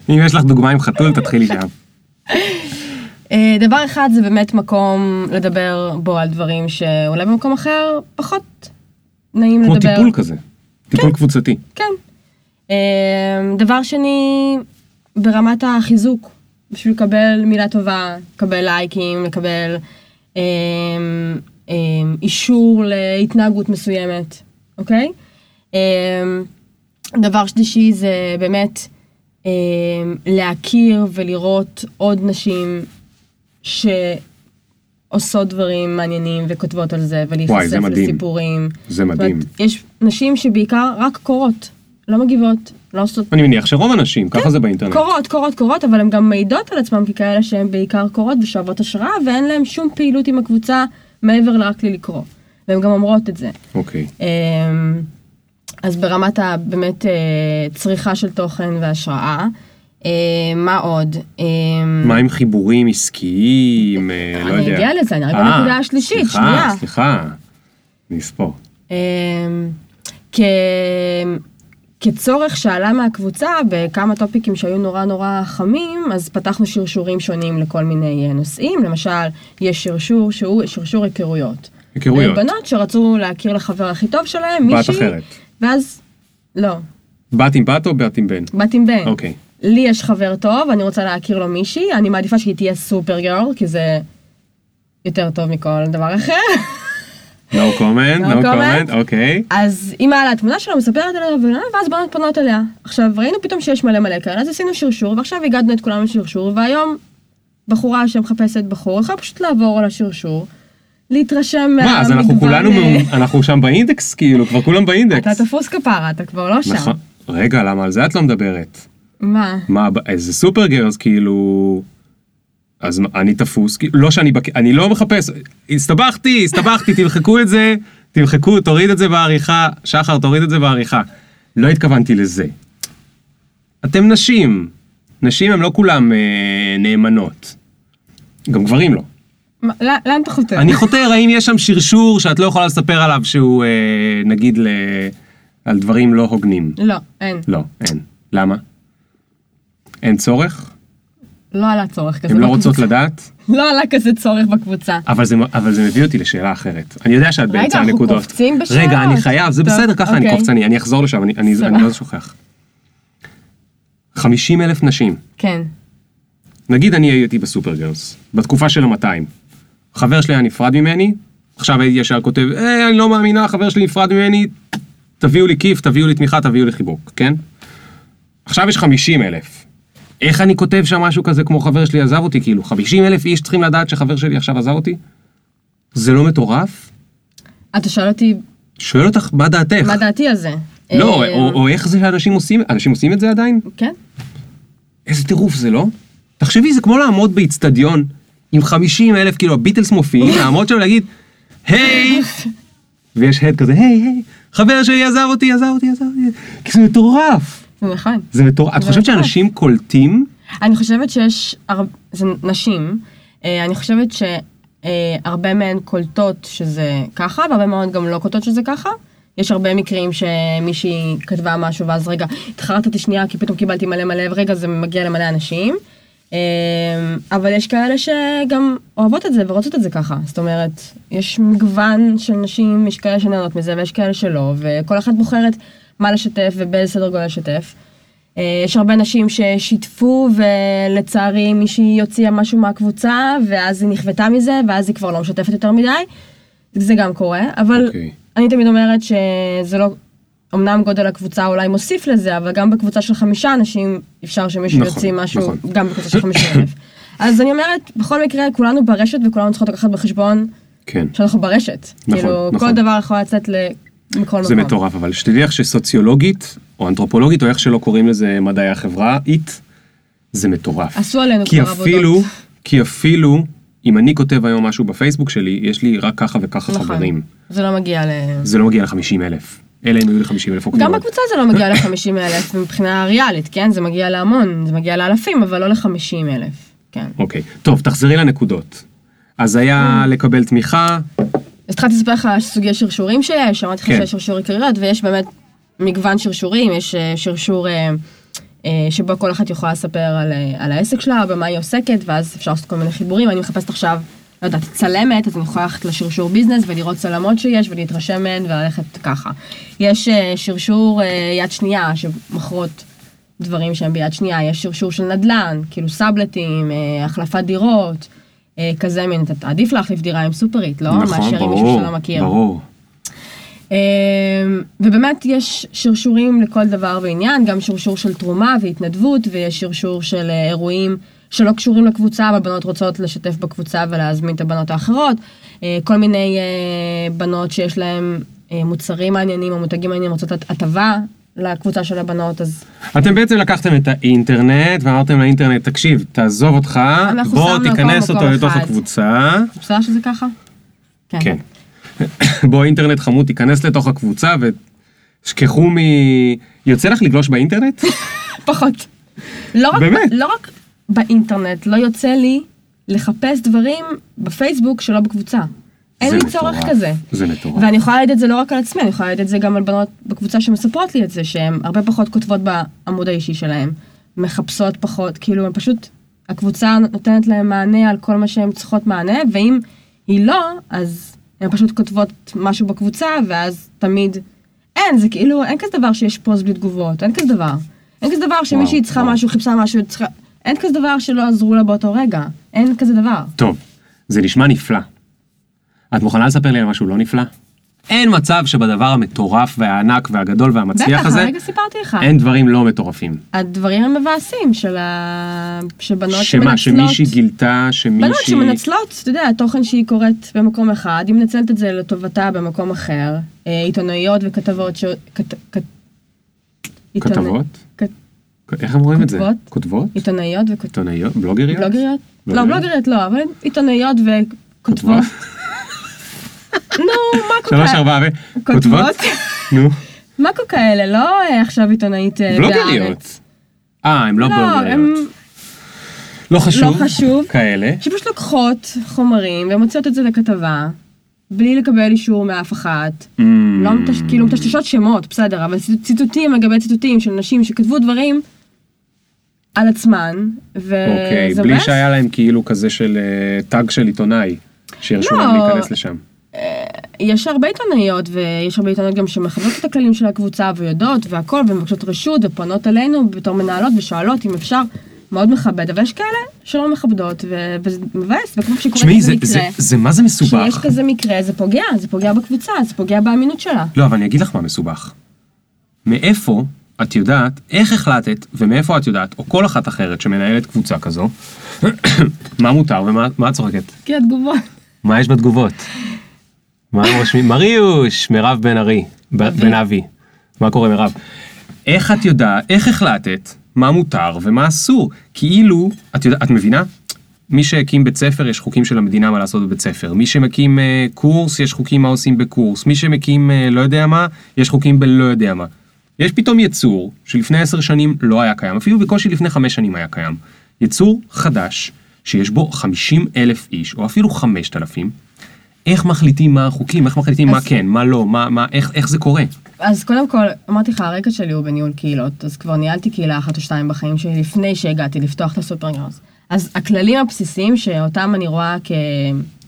S1: אם יש לך דוגמה עם חתול, תתחילי שם.
S2: אה, דבר אחד זה באמת מקום לדבר בו על דברים שאולי במקום אחר פחות נעים
S1: כמו
S2: לדבר.
S1: טיפול כזה, טיפול קבוצתי.
S2: כן. אמ, דבר שני, ברמת החיזוק, בשביל לקבל מילה טובה, לקבל לייקים, לקבל אמ, אמ, אישור להתנהגות מסוימת, אוקיי? אמ, דבר שלישי זה באמת אמ, להכיר ולראות עוד נשים שעושות דברים מעניינים וכותבות על זה, ולהיחשף. לסיפורים.
S1: זה מדהים.
S2: זאת יש נשים שבעיקר רק קורות, לא מגיבות, לא עושות...
S1: אני מניח שרוב הנשים, ככה זה באינטרנט.
S2: קורות, קורות, קורות, אבל הן גם מעידות על עצמן ככאלה שהן בעיקר קורות ושואבות השראה, ואין להן שום פעילות עם הקבוצה מעבר לרק לקרוא. והן גם אומרות את זה.
S1: אוקיי.
S2: אמ, אז ברמת הבאמת אה, צריכה של תוכן והשראה. אה, מה עוד? אמ,
S1: מה עם חיבורים עסקיים, אה, לא
S2: אני
S1: יודע.
S2: אגיע לזה, אני רק
S1: אה,
S2: בנקודה השלישית,
S1: סליחה,
S2: שנייה.
S1: סליחה, אני אספור.
S2: אמ, כ... כצורך שעלה מהקבוצה בכמה טופיקים שהיו נורא נורא חמים, אז פתחנו שרשורים שונים לכל מיני אה, נושאים. למשל, יש שרשור שהוא שרשור היכרויות.
S1: היכרויות.
S2: בנות שרצו להכיר לחבר הכי טוב שלהם,
S1: בת
S2: מישהי.
S1: אחרת.
S2: ואז, לא,
S1: בת עם בת או בת עם בן?
S2: בת עם בן.
S1: אוקיי.
S2: לי יש חבר טוב, אני רוצה להכיר לו מישהי, אני מעדיפה שהיא תהיה סופר גרל, כי זה יותר טוב מכל דבר אחר.
S1: No comment,
S2: No
S1: no
S2: comment.
S1: אוקיי.
S2: אז היא מעלה תמונה שלה, מספרת עליה, ואז בנות פונות אליה. עכשיו, ראינו פתאום שיש מלא מלא כאלה, אז עשינו שרשור, ועכשיו הגדנו את כולם לשרשור, והיום בחורה שמחפשת בחור, יכולה פשוט לעבור על השרשור, להתרשם
S1: מה, אז אנחנו כולנו, מאו- אנחנו שם באינדקס, כאילו, כבר כולם באינדקס.
S2: אתה תפוס כפרה, אתה כבר לא שם.
S1: נכון. רגע, למה על זה את לא מדברת?
S2: מה?
S1: מה, איזה סופר גרס, כאילו... אז אני תפוס, לא שאני, בק... אני לא מחפש, הסתבכתי, הסתבכתי, תמחקו את זה, תמחקו, תוריד את זה בעריכה, שחר, תוריד את זה בעריכה. לא התכוונתי לזה. אתם נשים, נשים הם לא כולם אה, נאמנות. גם גברים לא.
S2: מה- לא- לאן אתה חותר?
S1: אני חותר, האם יש שם שרשור שאת לא יכולה לספר עליו שהוא, אה, נגיד, ל... על דברים לא הוגנים?
S2: לא, אין.
S1: לא, אין. למה? אין צורך?
S2: לא עלה צורך כזה
S1: הן לא
S2: בקבוצה.
S1: רוצות לדעת?
S2: לא עלה כזה צורך בקבוצה.
S1: אבל זה, אבל זה מביא אותי לשאלה אחרת. אני יודע שאת
S2: רגע,
S1: באמצע
S2: אנחנו
S1: הנקודות.
S2: קופצים בשאלות.
S1: רגע, אני חייב, זה
S2: טוב,
S1: בסדר, ככה אני
S2: אוקיי.
S1: קופצני, אני אחזור לשם, אני, אני. אני לא שוכח. 50 אלף נשים.
S2: כן.
S1: נגיד אני הייתי בסופרגרס, בתקופה של ה-200. חבר שלי היה נפרד ממני, עכשיו הייתי ישר כותב, אה, אני לא מאמינה, חבר שלי נפרד ממני, תביאו לי כיף, תביאו לי תמיכה, תביאו לי חיבוק, כן? עכשיו יש 50 אלף. איך אני כותב שם משהו כזה כמו חבר שלי עזב אותי? כאילו, 50 אלף איש צריכים לדעת שחבר שלי עכשיו עזב אותי? זה לא מטורף?
S2: אתה שואל אותי
S1: שואל אותך, מה דעתך?
S2: מה דעתי על זה.
S1: לא,
S2: אה,
S1: או, או איך זה שאנשים עושים, אנשים עושים את זה עדיין?
S2: כן.
S1: איזה טירוף זה, לא? תחשבי, זה כמו לעמוד באיצטדיון עם 50 אלף, כאילו הביטלס מופיעים, לעמוד שם ולהגיד, היי! ויש הד כזה, היי, היי, חבר שלי עזב אותי, עזב אותי, עזב אותי. כי זה מטורף.
S2: זה נכון.
S1: זה מטורף. את חושבת. שאנשים קולטים?
S2: אני חושבת שיש, הר... זה נשים, אה, אני חושבת שהרבה מהן קולטות שזה ככה, והרבה מאוד גם לא קולטות שזה ככה. יש הרבה מקרים שמישהי כתבה משהו ואז רגע, התחרטתי שנייה כי פתאום קיבלתי מלא מלא, ורגע זה מגיע למלא אנשים. אה, אבל יש כאלה שגם אוהבות את זה ורוצות את זה ככה. זאת אומרת, יש מגוון של נשים, יש כאלה שנהנות מזה ויש כאלה שלא, וכל אחת בוחרת מה לשתף ובאיזה סדר גודל לשתף. אה, יש הרבה נשים ששיתפו ולצערי מישהי הוציאה משהו מהקבוצה ואז היא נכוותה מזה ואז היא כבר לא משתפת יותר מדי. זה גם קורה, אבל
S1: אוקיי.
S2: אני תמיד אומרת שזה לא, אמנם גודל הקבוצה אולי מוסיף לזה, אבל גם בקבוצה של חמישה אנשים אפשר שמישהו
S1: נכון,
S2: יוציא משהו,
S1: נכון.
S2: גם בקבוצה של חמישים אלף. אז אני אומרת, בכל מקרה כולנו ברשת וכולנו צריכות לקחת בחשבון
S1: כן.
S2: שאנחנו ברשת.
S1: נכון,
S2: כאילו,
S1: נכון.
S2: כל דבר יכול לצאת ל...
S1: זה
S2: מקום.
S1: מטורף, אבל שתדעי לך שסוציולוגית, או אנתרופולוגית, או איך שלא קוראים לזה מדעי החברה, אית, זה מטורף.
S2: עשו עלינו כבר
S1: אפילו,
S2: עבודות.
S1: כי אפילו, אם אני כותב היום משהו בפייסבוק שלי, יש לי רק ככה וככה
S2: נכון.
S1: חברים.
S2: זה לא מגיע ל...
S1: זה לא מגיע ל-50 אלף. אלא אם היו לי 50 אלף עוקבים.
S2: גם בקבוצה זה לא מגיע ל-50 אלף מבחינה ריאלית, כן? זה מגיע להמון, זה מגיע לאלפים, אבל לא ל-50 אלף, כן.
S1: אוקיי, טוב, תחזרי לנקודות. אז היה
S2: Mm.
S1: לקבל תמיכה,
S2: אז התחלתי לספר לך על סוגי שרשורים שיש, אמרתי לך
S1: כן.
S2: שיש שרשור עיקריות, ויש באמת מגוון שרשורים, יש אה, שרשור אה, אה, שבו כל אחת יכולה לספר על, על העסק שלה, במה היא עוסקת, ואז אפשר לעשות כל מיני חיבורים. אני מחפשת עכשיו, לא יודעת, צלמת, אז אני יכולה ללכת לשרשור ביזנס ולראות צלמות שיש ולהתרשם מהן וללכת ככה. יש שרשור יד שנייה, שמוכרות דברים שהם ביד שנייה, יש שרשור של נדל"ן, כאילו סאבלטים, החלפת דירות. אה, כזה מין, אתה עדיף להחליף דירה עם סופרית, לא?
S1: נכון,
S2: מאשר עם מישהו
S1: ברור,
S2: שלא מכיר.
S1: ברור.
S2: אמ, ובאמת יש שרשורים לכל דבר ועניין, גם שרשור של תרומה והתנדבות, ויש שרשור של אה, אירועים שלא קשורים לקבוצה, אבל בנות רוצות לשתף בקבוצה ולהזמין את הבנות האחרות. אה, כל מיני אה, בנות שיש להן אה, מוצרים מעניינים או מותגים מעניינים, רוצות הט- הטבה לקבוצה של הבנות, אז
S1: אתם בעצם לקחתם את האינטרנט ואמרתם לאינטרנט, תקשיב, תעזוב אותך, בוא תיכנס אותו לתוך. הקבוצה.
S2: בסדר שזה ככה?
S1: כן. בוא אינטרנט חמוד, תיכנס לתוך הקבוצה ושכחו מ... יוצא לך לגלוש באינטרנט?
S2: פחות. לא רק,
S1: באמת?
S2: לא רק באינטרנט, לא יוצא לי לחפש דברים בפייסבוק שלא בקבוצה. אין לי צורך
S1: מטורף.
S2: כזה.
S1: זה מטורף.
S2: ואני יכולה להגיד את זה לא רק על עצמי, אני יכולה להגיד את זה גם על בנות בקבוצה שמספרות לי את זה, שהן הרבה פחות כותבות בעמוד האישי שלהן, מחפשות פחות, כאילו הן פשוט, הקבוצה נותנת להן מענה על כל מה שהן צריכות מענה, ואם היא לא, אז הן פשוט כותבות משהו בקבוצה, ואז תמיד, אין, זה כאילו, אין כזה דבר שיש פוסט בלי תגובות, אין כזה דבר. אין כזה דבר שמישהי צריכה
S1: וואו.
S2: משהו, חיפשה משהו, צריכה, אין כזה דבר שלא עזרו לה באותו רגע, אין כזה דבר.
S1: טוב, זה נשמע נפלא. את מוכנה לספר לי על משהו לא נפלא? אין מצב שבדבר המטורף והענק והגדול והמצליח
S2: בטח,
S1: הזה,
S2: הרגע סיפרתי לך.
S1: אין דברים לא מטורפים.
S2: הדברים המבאסים של ה... שבנות
S1: שמה,
S2: שמנצלות...
S1: שמישהי גילתה, שמישהי...
S2: בנות שמנצלות, אתה יודע, תוכן שהיא קוראת במקום אחד, היא מנצלת את זה לטובתה במקום אחר. אה, עיתונאיות וכתבות ש... כת... כת...
S1: כתבות?
S2: כת...
S1: איך הם רואים את זה?
S2: כותבות?
S1: כותבות?
S2: עיתונאיות וכותבות.
S1: עיתונאיות? בלוגריות?
S2: בלוגריות? לא?
S1: בלוגריות
S2: לא, אבל עיתונאיות וכותבות. נו, מה כל
S1: שלוש
S2: כאלה?
S1: ארבע ו...
S2: כותבות?
S1: נו.
S2: מה כל כאלה? לא אה, עכשיו עיתונאית אה, בהארץ.
S1: בלוגריות. אה, הם לא
S2: לא,
S1: בלוגריות. לא חשוב.
S2: לא חשוב.
S1: כאלה.
S2: שפשוט לוקחות חומרים ומוציאות את זה לכתבה, בלי לקבל אישור מאף אחת.
S1: Mm.
S2: לא מטש... כאילו מטשטשות שמות, בסדר, אבל ציטוט- ציטוטים על גבי ציטוטים של נשים שכתבו דברים על עצמן, וזה
S1: אוקיי, בלי
S2: מבאס.
S1: שהיה להם כאילו כזה של אה, טאג של עיתונאי, שהרשו
S2: לא.
S1: להם להיכנס לשם.
S2: יש הרבה עיתונאיות, ויש הרבה עיתונאיות גם שמכבדות את הכללים של הקבוצה, ויודעות, והכל, ומבקשות רשות, ופונות אלינו בתור מנהלות, ושואלות אם אפשר. מאוד מכבד, אבל יש כאלה שלא מכבדות, ו- וזה מבאס, וכמו שקורה
S1: תשמעי,
S2: כזה
S1: זה-
S2: מקרה,
S1: זה- זה מה זה מסובך.
S2: כשיש כזה מקרה, זה פוגע, זה פוגע בקבוצה, זה פוגע באמינות שלה.
S1: לא, אבל אני אגיד לך מה מסובך. מאיפה את יודעת, איך החלטת, ומאיפה את יודעת, או כל אחת אחרת שמנהלת קבוצה כזו, מה מותר ומה מה את צוחקת?
S2: כי התגובות.
S1: מה יש בתגובות? מה הם רושמים? מריוש, מירב בן ארי, בן אבי. מה קורה מירב? איך את יודעת, איך החלטת מה מותר ומה אסור? כאילו, את יודעת, את מבינה? מי שהקים בית ספר, יש חוקים של המדינה מה לעשות בבית ספר. מי שמקים אה, קורס, יש חוקים מה עושים בקורס. מי שמקים אה, לא יודע מה, יש חוקים בלא יודע מה. יש פתאום יצור שלפני עשר שנים לא היה קיים, אפילו בקושי לפני חמש שנים היה קיים. יצור חדש, שיש בו 50 אלף איש, או אפילו 5,000, איך מחליטים מה החוקים, איך מחליטים מה
S2: אז-
S1: כן, מה לא, מה, מה, איך, איך זה קורה.
S2: אז קודם כל, אמרתי לך, הרקע שלי הוא בניהול קהילות, אז כבר ניהלתי קהילה אחת או שתיים בחיים שלי לפני שהגעתי לפתוח את הסופרגראוס. אז הכללים הבסיסיים שאותם אני רואה כ...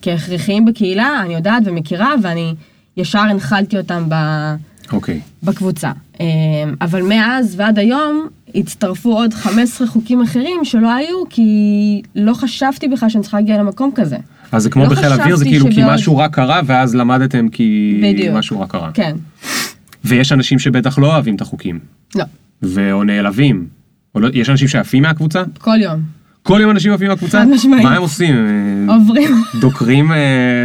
S2: כהכרחיים בקהילה, אני יודעת ומכירה, ואני ישר הנחלתי אותם ב...
S1: אוקיי.
S2: בקבוצה. אמ, אבל מאז ועד היום הצטרפו עוד 15 חוקים אחרים שלא היו, כי לא חשבתי בכלל שאני צריכה להגיע למקום כזה.
S1: אז זה כמו
S2: לא
S1: בחיל אוויר, זה כאילו כי
S2: שבעוד-
S1: משהו רע קרה, ואז למדתם כי
S2: בדיוק.
S1: משהו רע קרה.
S2: כן.
S1: ויש אנשים שבטח לא אוהבים את החוקים,
S2: לא,
S1: ו- או נעלבים. או לא, יש אנשים שעפים מהקבוצה?
S2: כל יום.
S1: כל יום אנשים עפים מהקבוצה?
S2: חד משמעית.
S1: מה הם עושים? הם
S2: עוברים.
S1: דוקרים, אה,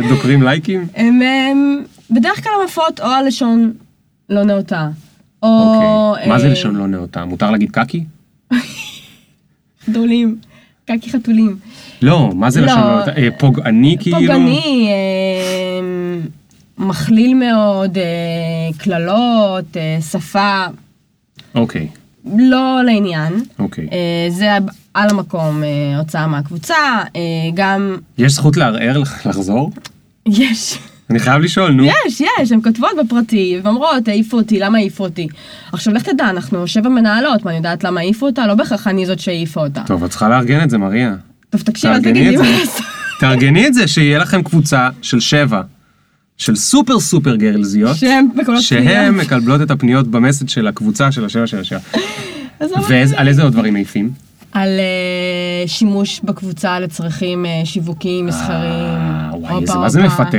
S1: דוקרים לייקים?
S2: הם, הם בדרך כלל המפות או הלשון לא נאותה. או...
S1: אוקיי. מה זה
S2: אה,
S1: לשון לא נאותה? מותר להגיד קקי?
S2: חתולים. קקי חתולים.
S1: לא, מה זה
S2: לא.
S1: לשון לא? אה, פוגעני כאילו?
S2: פוגעני, אה, מכליל מאוד, אה, קללות, אה, שפה,
S1: אוקיי,
S2: לא לעניין.
S1: אוקיי.
S2: זה על המקום אה, הוצאה מהקבוצה, גם
S1: יש זכות לערער, לחזור?
S2: יש,
S1: אני חייב לשאול, נו.
S2: יש, יש, הן כותבות בפרטי ואומרות, העיפו אותי, למה העיפו אותי? עכשיו לך תדע, אנחנו שבע מנהלות, מה אני יודעת למה העיפו אותה? לא בהכרח אני זאת שהעיפה אותה.
S1: טוב, את צריכה לארגן את זה, מריה.
S2: טוב, תקשיב, אל
S1: תארגני
S2: תגיד לי
S1: את
S2: מה. לעשות.
S1: תארגני את זה, שיהיה לכם קבוצה של שבע, של סופר סופר גרלזיות, שהן
S2: פניות.
S1: מקבלות את הפניות במסד של הקבוצה של השבע של השבע. ועל איזה עוד דברים מעיפים?
S2: על אה, שימוש בקבוצה לצרכים אה, שיווקיים, מסחריים.
S1: אה, וואי, איזה, מה זה. מפתה?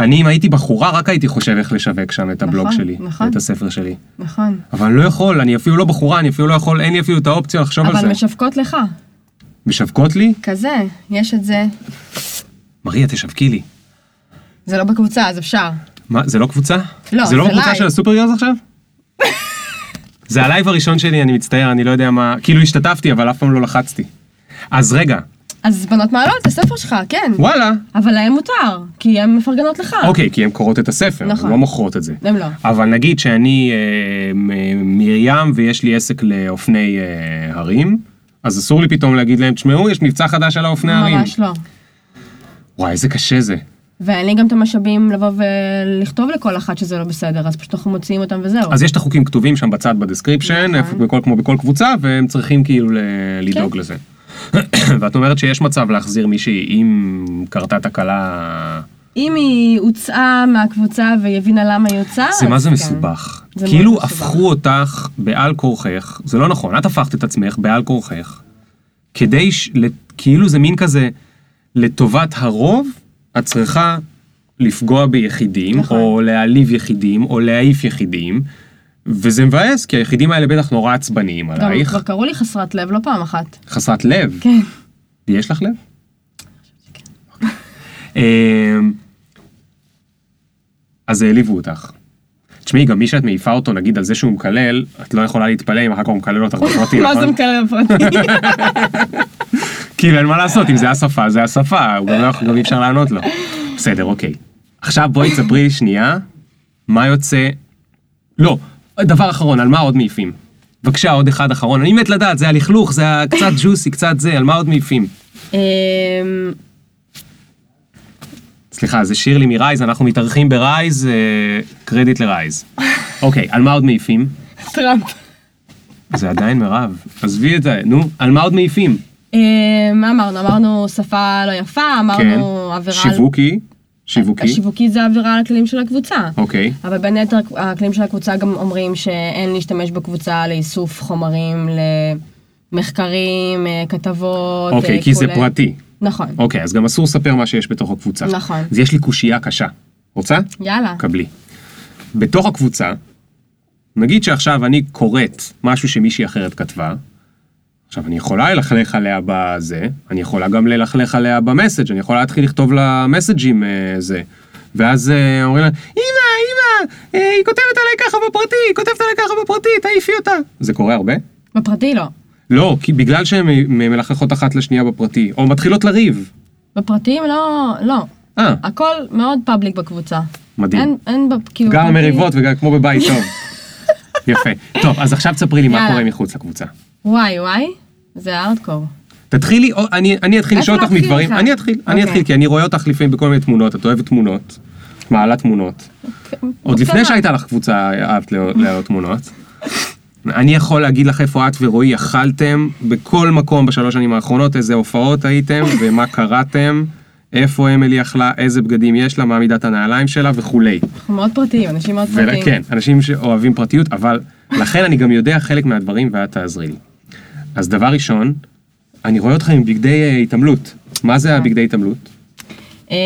S1: אני, אם הייתי בחורה, רק הייתי חושב איך לשווק שם את הבלוג
S2: נכון,
S1: שלי,
S2: נכון.
S1: את הספר שלי.
S2: נכון.
S1: אבל אני לא יכול, אני אפילו לא בחורה, אני אפילו לא יכול, אין לי אפילו את האופציה לחשוב על
S2: אבל
S1: זה.
S2: משווקות לך.
S1: משווקות לי?
S2: כזה, יש את זה.
S1: מריה, תשווקי לי.
S2: זה לא בקבוצה, אז אפשר.
S1: מה, זה לא קבוצה?
S2: לא,
S1: זה לא בקבוצה
S2: לייב.
S1: של ה Super Girls עכשיו? זה הלייב הראשון שלי, אני מצטער, אני לא יודע מה, כאילו השתתפתי, אבל אף פעם לא לחצתי. אז רגע,
S2: אז בנות מעלות את הספר שלך, כן.
S1: וואלה.
S2: אבל להם מותר, כי הן מפרגנות לך.
S1: אוקיי, כי הן קוראות את הספר, הן
S2: נכון.
S1: לא מוכרות את זה.
S2: הם לא.
S1: אבל נגיד שאני אה, מרים ויש לי עסק לאופני אה, הרים, אז אסור לי פתאום להגיד להם, תשמעו, יש מבצע חדש על האופני הרים.
S2: ממש לא.
S1: וואי, איזה קשה זה.
S2: ואין לי גם את המשאבים לבוא ולכתוב לכל אחת שזה לא בסדר, אז פשוט אנחנו מוציאים אותם וזהו.
S1: אז יש את החוקים כתובים שם בצד ב
S2: description,
S1: נכון. בכל, כמו בכל קבוצה, והם צריכים כאילו ל- לדאוג
S2: כן.
S1: לזה. ואת אומרת שיש מצב להחזיר מישהי אם קרתה תקלה...
S2: אם היא הוצאה מהקבוצה והיא הבינה למה היא הוצאה,
S1: זה מה
S2: אז
S1: זה
S2: כן.
S1: מסובך.
S2: זה
S1: כאילו. הפכו אותך בעל כורכך, זה לא נכון, את הפכת את עצמך בעל כורכך, כדי, ש... כאילו זה מין כזה, לטובת הרוב, את צריכה לפגוע ביחידים,
S2: נכון.
S1: או להעליב יחידים, או להעיף יחידים, וזה מבאס, כי היחידים האלה בטח נורא עצבניים
S2: גם
S1: עלייך.
S2: כבר קראו לי חסרת לב לא פעם אחת.
S1: חסרת לב.
S2: כן.
S1: יש לך לב? אמ, אז העליבו אותך. תשמעי, גם מי שאת מעיפה אותו, נגיד על זה שהוא מקלל, את לא יכולה להתפלא אם אחר כך הוא מקלל אותך בפרטי,
S2: מה זה
S1: נכון?
S2: מקלל בפרטי?
S1: כאילו אין מה לעשות, אם זה השפה, זה השפה, הוא גם לא יכול, גם אי אפשר לענות לו. בסדר, אוקיי. עכשיו בואי תספרי לי שנייה, מה יוצא... לא, דבר אחרון, על מה עוד מעיפים? בבקשה, עוד אחד אחרון. אני מת לדעת, זה הלכלוך, זה קצת ג'וסי, קצת זה, על מה עוד מעיפים?
S2: אמ,
S1: סליחה, זה שירלי מ Rise, אנחנו מתארחים ב Rise, אה, קרדיט ל Rise. אוקיי, על מה עוד מעיפים?
S2: טראמפ.
S1: זה עדיין מירב. עזבי את זה, נו, על מה עוד מעיפים?
S2: אמ, מה אמרנו? אמרנו שפה לא יפה,
S1: כן.
S2: אמרנו עבירה... על-
S1: שיווקי? שיווקי?
S2: השיווקי זה עבירה על הכללים של הקבוצה.
S1: אוקיי.
S2: אבל בין היתר הכללים של הקבוצה גם אומרים שאין להשתמש בקבוצה לאיסוף חומרים, למחקרים, אה, כתבות,
S1: אוקיי,
S2: אה,
S1: כי זה. פרטי.
S2: נכון.
S1: אוקיי, אז גם אסור לספר מה שיש בתוך הקבוצה.
S2: נכון.
S1: אז יש לי קושייה קשה. רוצה?
S2: יאללה.
S1: קבלי. בתוך הקבוצה, נגיד שעכשיו אני קוראת משהו שמישהי אחרת כתבה, עכשיו אני יכולה ללכלך עליה בזה, אני יכולה גם ללכלך עליה במסאג', אני יכולה להתחיל לכתוב לה מסאג'ים אה, זה. ואז אה, אומרים לה, אמא, אמא, אה, היא כותבת עליי ככה בפרטי, היא כותבת עליי ככה בפרטי, תעיפי אותה. זה קורה הרבה?
S2: בפרטי לא.
S1: לא, כי בגלל שהן מלכלכות אחת לשנייה בפרטי, או מתחילות לריב.
S2: בפרטיים לא, לא.
S1: אה,
S2: הכל מאוד פאבליק בקבוצה.
S1: מדהים.
S2: אין, אין, כאילו...
S1: גם
S2: בפרטי-
S1: המריבות וגם כמו בבית טוב. יפה. טוב, אז עכשיו תספרי לי מה. קורה מחוץ לקבוצה.
S2: וואי, וואי, זה הארדקור.
S1: תתחילי, אני, אני אתחיל לשאול אותך מדברים? אני אתחיל, אני
S2: אוקיי.
S1: אתחיל, כי אני רואה אותך לפעמים בכל מיני תמונות, את אוהבת תמונות, מעלה תמונות. עוד לפני
S2: בקטנה.
S1: שהייתה לך קבוצה, אהבת להעלות תמונות. אני יכול להגיד לך איפה את ורועי אכלתם בכל מקום בשלוש שנים האחרונות, איזה הופעות הייתם ומה קראתם, איפה אמילי אכלה, איזה בגדים יש לה, מה מידת הנעליים שלה וכולי.
S2: אנחנו מאוד פרטיים, אנשים מאוד פרטיים.
S1: וכן, אנשים שאוהבים פרטיות, אבל לכן אני גם יודע חלק מהדברים ואת תעזרי לי. אז דבר ראשון, אני רואה אותך עם בגדי אה, התעמלות. מה זה הבגדי התעמלות?
S2: אמ,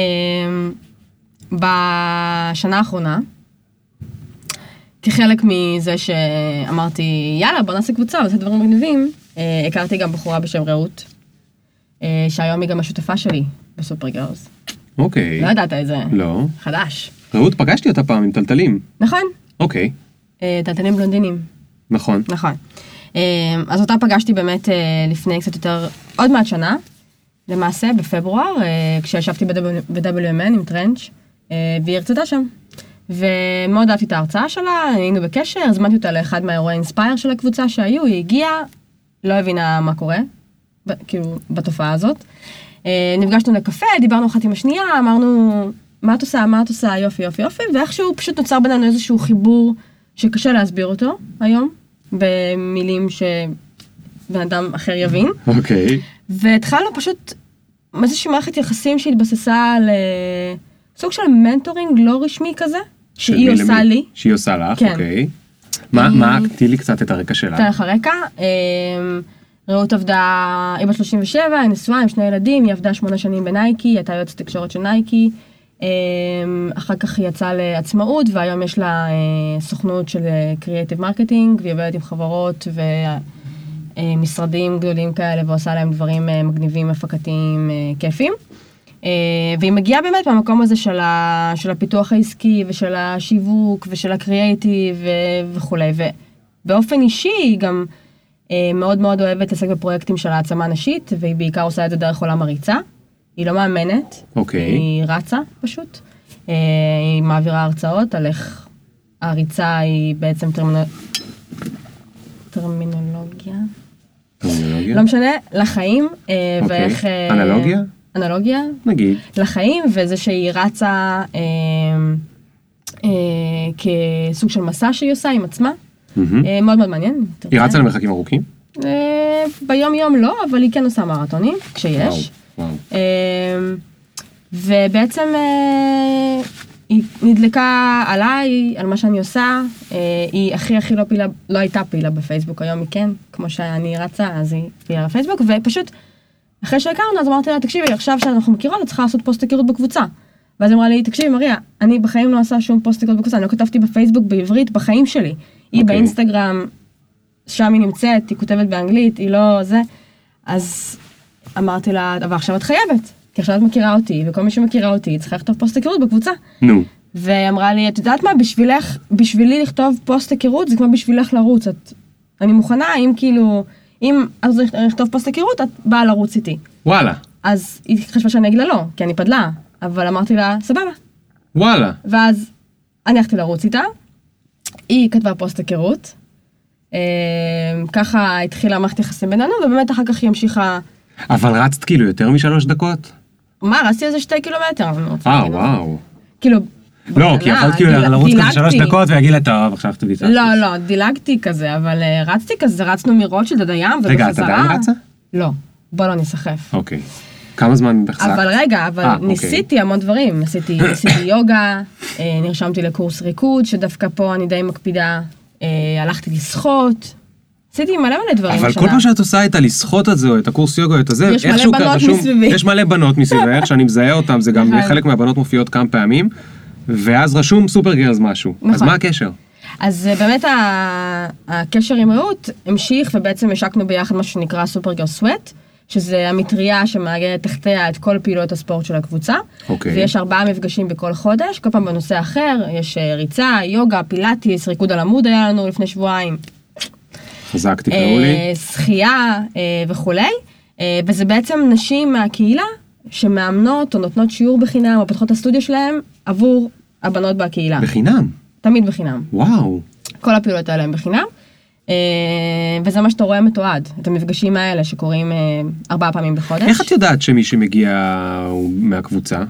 S2: בשנה האחרונה, כחלק מזה שאמרתי, יאללה, בוא נעשה קבוצה, נעשה דברים מגניבים, אה, הכרתי גם בחורה בשם רעות, אה, שהיום היא גם השותפה שלי ב Super Girls.
S1: אוקיי.
S2: לא ידעת את זה.
S1: לא.
S2: חדש.
S1: רעות, פגשתי אותה פעם עם תלתלים.
S2: נכון,
S1: אוקיי,
S2: אה, תלתלים בלונדינים.
S1: נכון.
S2: נכון. אה, אז אותה פגשתי באמת אה, לפני קצת יותר, עוד מעט שנה, למעשה בפברואר, אה, כשישבתי ב-WMN עם טרנץ', אה, והיא הרצתה שם. ומאוד אהבתי את ההרצאה שלה, היינו בקשר, הזמנתי אותה לאחד מהאירועי inspire של הקבוצה שהיו, היא הגיעה, לא הבינה מה קורה, כאילו, בתופעה הזאת. נפגשנו לקפה, דיברנו אחת עם השנייה, אמרנו, מה את עושה, מה את עושה, יופי, יופי, יופי, ואיכשהו פשוט נוצר בינינו איזשהו חיבור שקשה להסביר אותו היום, במילים שבן אדם אחר יבין.
S1: אוקיי.
S2: והתחלנו פשוט איזושהי מערכת יחסים שהתבססה על אה, סוג של מנטורינג לא רשמי כזה, שהיא עושה
S1: למי?
S2: לי.
S1: שהיא עושה לך,
S2: כן.
S1: אוקיי. מה,
S2: היא-
S1: מה, תני לי קצת את הרקע שלה.
S2: אתן לך רקע. אה, רעות עבדה, היא בת 37, היא נשואה עם שני ילדים, היא עבדה שמונה שנים בנייקי, היא הייתה יועצת תקשורת של נייקי. אה, אחר כך היא יצאה לעצמאות, והיום יש לה אה, סוכנות של creative marketing, והיא עובדת עם חברות ומשרדים גדולים כאלה, ועושה להם דברים אה, מגניבים, הפקתיים, אה, כיפים. אה, והיא מגיעה באמת מהמקום הזה של, ה, של הפיתוח העסקי ושל השיווק ושל הקריאייטיב וכולי. ובאופן אישי היא גם אה, מאוד מאוד אוהבת להתעסק בפרויקטים של העצמה נשית, והיא בעיקר עושה את זה דרך עולם הריצה. היא לא מאמנת,
S1: אוקיי.
S2: היא רצה פשוט. אה, היא מעבירה הרצאות על איך הריצה היא בעצם טרמינו... טרמינולוגיה.
S1: טרמינולוגיה?
S2: לא משנה, לחיים, אה,
S1: אוקיי.
S2: ואיך... אה,
S1: אנלוגיה?
S2: אנלוגיה,
S1: נגיד.
S2: לחיים, וזה שהיא רצה אה, אה, כסוג של מסע שהיא עושה עם עצמה. אה, מאוד מאוד מעניין.
S1: היא רצה למרחקים ארוכים?
S2: ביום יום לא, אבל היא כן עושה מרתונים, כשיש.
S1: וואו,
S2: ובעצם אה, היא נדלקה עליי, על מה שאני עושה. אה, היא הכי הכי לא פעילה, לא הייתה פעילה בפייסבוק, היום היא כן, כמו שאני רצה, אז היא פעילה בפייסבוק, ופשוט אחרי שהכרנו, אז אמרתי לה, תקשיבי, עכשיו שאנחנו מכירות, את צריכה לעשות פוסט היכרות בקבוצה. ואז אמרה לי, תקשיבי, מריה, אני בחיים לא עושה שום פוסט היכרות בקבוצה, אני לא כתבתי בפייסבוק בעברית בחיים שלי. היא
S1: אוקיי.
S2: באינסטגרם, שם היא נמצאת, היא כותבת באנגלית, היא לא זה. אז אמרתי לה, אבל עכשיו את חייבת, כי עכשיו את מכירה אותי, וכל מי שמכירה אותי צריכה לכתוב פוסט היכרות בקבוצה.
S1: נו.
S2: והיא אמרה לי, את יודעת מה, בשבילך, בשבילי לכתוב פוסט היכרות זה כמו בשבילך לרוץ. את, אני מוכנה, אם כאילו, אם את רוצה לכתוב פוסט היכרות, את באה לרוץ איתי.
S1: וואלה.
S2: אז היא חשבה שאני אגיד לה לא, כי אני פדלאה, אבל אמרתי לה, סבבה.
S1: וואלה.
S2: ואז אני הלכתי לרוץ איתה, היא כתבה פוסט היכרות, אה, ככה התחילה מערכת יחסים בינינו, ובאמת אחר כך היא המשיכה...
S1: אבל רצת כאילו יותר משלוש דקות?
S2: מה, רצתי איזה שתי קילומטר. אני רוצה
S1: אה,
S2: להגיד.
S1: וואו.
S2: כאילו...
S1: לא, כי
S2: בקטנה,
S1: יכולת כאילו
S2: דיל-
S1: לרוץ כזה שלוש. דקות ולהגיד לה, טוב, עכשיו תביא את
S2: לא, לא, דילגתי כזה, אבל אה, רצתי כזה, רצנו מרוטשילד עד הים, ובחזרה...
S1: רגע, את עדיין רצה?
S2: לא, בוא לא נסחף.
S1: אוקיי. כמה זמן החזקת?
S2: אבל רגע, אבל
S1: אה, אוקיי.
S2: ניסיתי המון דברים, עשיתי, עשיתי יוגה, אה, נרשמתי לקורס ריקוד, שדווקא פה אני די מקפידה, הלכתי לשחות, עשיתי מלא מלא דברים
S1: אבל. כל פעם שאת עושה את הלשחות הזה, או את הקורס יוגה, או את הזה,
S2: יש מלא בנות
S1: רשום-
S2: מסביבי.
S1: יש מלא בנות מסביבך, שאני מזהה אותן, זה גם
S2: נכון.
S1: חלק מהבנות מופיעות כמה פעמים, ואז רשום סופר גרלס משהו. אז
S2: נכון.
S1: מה הקשר?
S2: אז אה, באמת הקשר עם רעות המשיך, ובעצם השקנו ביחד משהו שנקרא סופרגר סוואט, שזה המטריה שמאגדת תחתיה את כל פעילויות הספורט של הקבוצה.
S1: אוקיי.
S2: ויש ארבעה מפגשים בכל חודש, כל פעם בנושא אחר, יש אה, ריצה, יוגה, פילאטיס, ריקוד על עמוד היה לנו לפני שבועיים.
S1: חזק, תקראו לי.
S2: אה, שחייה אה, וכולי, אה, וזה בעצם נשים מהקהילה שמאמנות או נותנות שיעור בחינם או פותחות את הסטודיו שלהם עבור הבנות בקהילה.
S1: בחינם.
S2: תמיד בחינם.
S1: וואו.
S2: כל הפעולות האלה הם בחינם. וזה מה שאתה רואה מתועד, את המפגשים האלה שקורים ארבעה פעמים בחודש.
S1: איך את יודעת שמי שמגיע הוא מהקבוצה?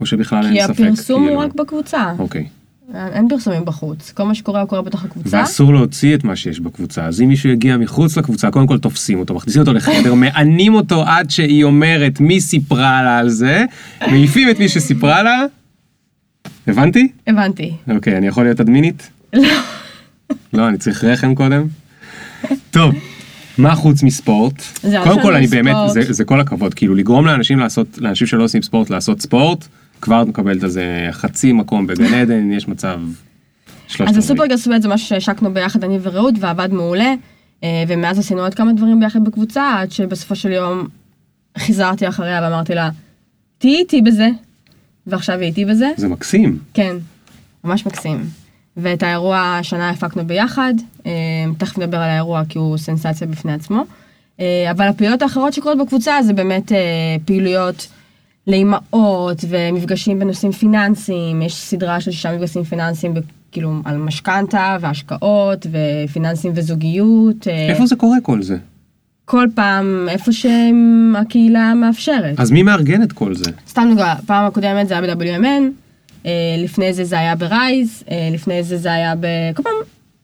S1: או שבכלל אין
S2: כי
S1: ספק?
S2: הפרסום
S1: כאילו?
S2: הוא רק בקבוצה,
S1: אוקיי.
S2: אין פרסומים בחוץ, כל מה שקורה הוא קורה בתוך הקבוצה.
S1: ואסור להוציא את מה שיש בקבוצה, אז אם מישהו יגיע מחוץ לקבוצה, קודם כל תופסים אותו, מכניסים אותו לחדר, מענים אותו עד שהיא אומרת מי סיפרה לה על זה, מעיפים את מי שסיפרה לה. הבנתי?
S2: הבנתי.
S1: אוקיי, אני יכול להיות אדמינית?
S2: לא.
S1: לא, אני צריך רחם קודם. טוב, מה חוץ מספורט? קודם כל, אני באמת, זה כל הכבוד, כאילו לגרום לאנשים לעשות, לאנשים שלא עושים ספורט לעשות ספורט, כבר את מקבלת על זה חצי מקום בגן עדן, יש מצב שלושת
S2: אז. הסופרגר סוואט זה משהו שהשקנו ביחד אני ורעות ועבד מעולה, אה, ומאז עשינו עוד כמה דברים ביחד בקבוצה, עד שבסופו של יום חיזרתי אחריה ואמרתי לה, תהיי איתי בזה, ועכשיו היא איתי בזה.
S1: זה מקסים.
S2: כן, ממש מקסים. ואת האירוע השנה הפקנו ביחד, אה, תכף נדבר על האירוע כי הוא סנסציה בפני עצמו. אה, אבל הפעילויות האחרות שקורות בקבוצה זה באמת פעילויות לאימהות ומפגשים בנושאים פיננסיים, יש סדרה של שישה מפגשים פיננסיים, כאילו על משכנתה והשקעות ופיננסים וזוגיות. אה,
S1: איפה זה קורה כל זה?
S2: כל פעם, איפה שהקהילה מאפשרת.
S1: אז מי מארגן את כל זה?
S2: סתם דוגמא, פעם הקודמת זה היה ב-WMN, אה, לפני זה זה היה ברייז, אה, לפני זה זה היה ב... כל פעם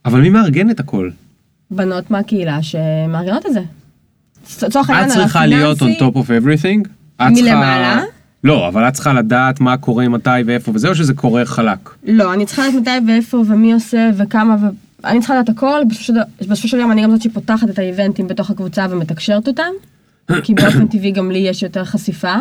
S1: אבל מי מארגן את הכל?
S2: בנות מהקהילה שמארגנות את זה. לצורך העניין,
S1: את צריכה להיות on top of everything?
S2: מלמעלה?
S1: לא, אבל את צריכה לדעת מה קורה, מתי ואיפה וזה, או שזה קורה חלק?
S2: לא, אני צריכה לדעת מתי ואיפה ומי עושה וכמה ו... אני צריכה לדעת הכל, בסופו של יום אני גם זאת שפותחת את האיבנטים בתוך הקבוצה ומתקשרת אותם, כי באופן טבעי גם לי יש יותר חשיפה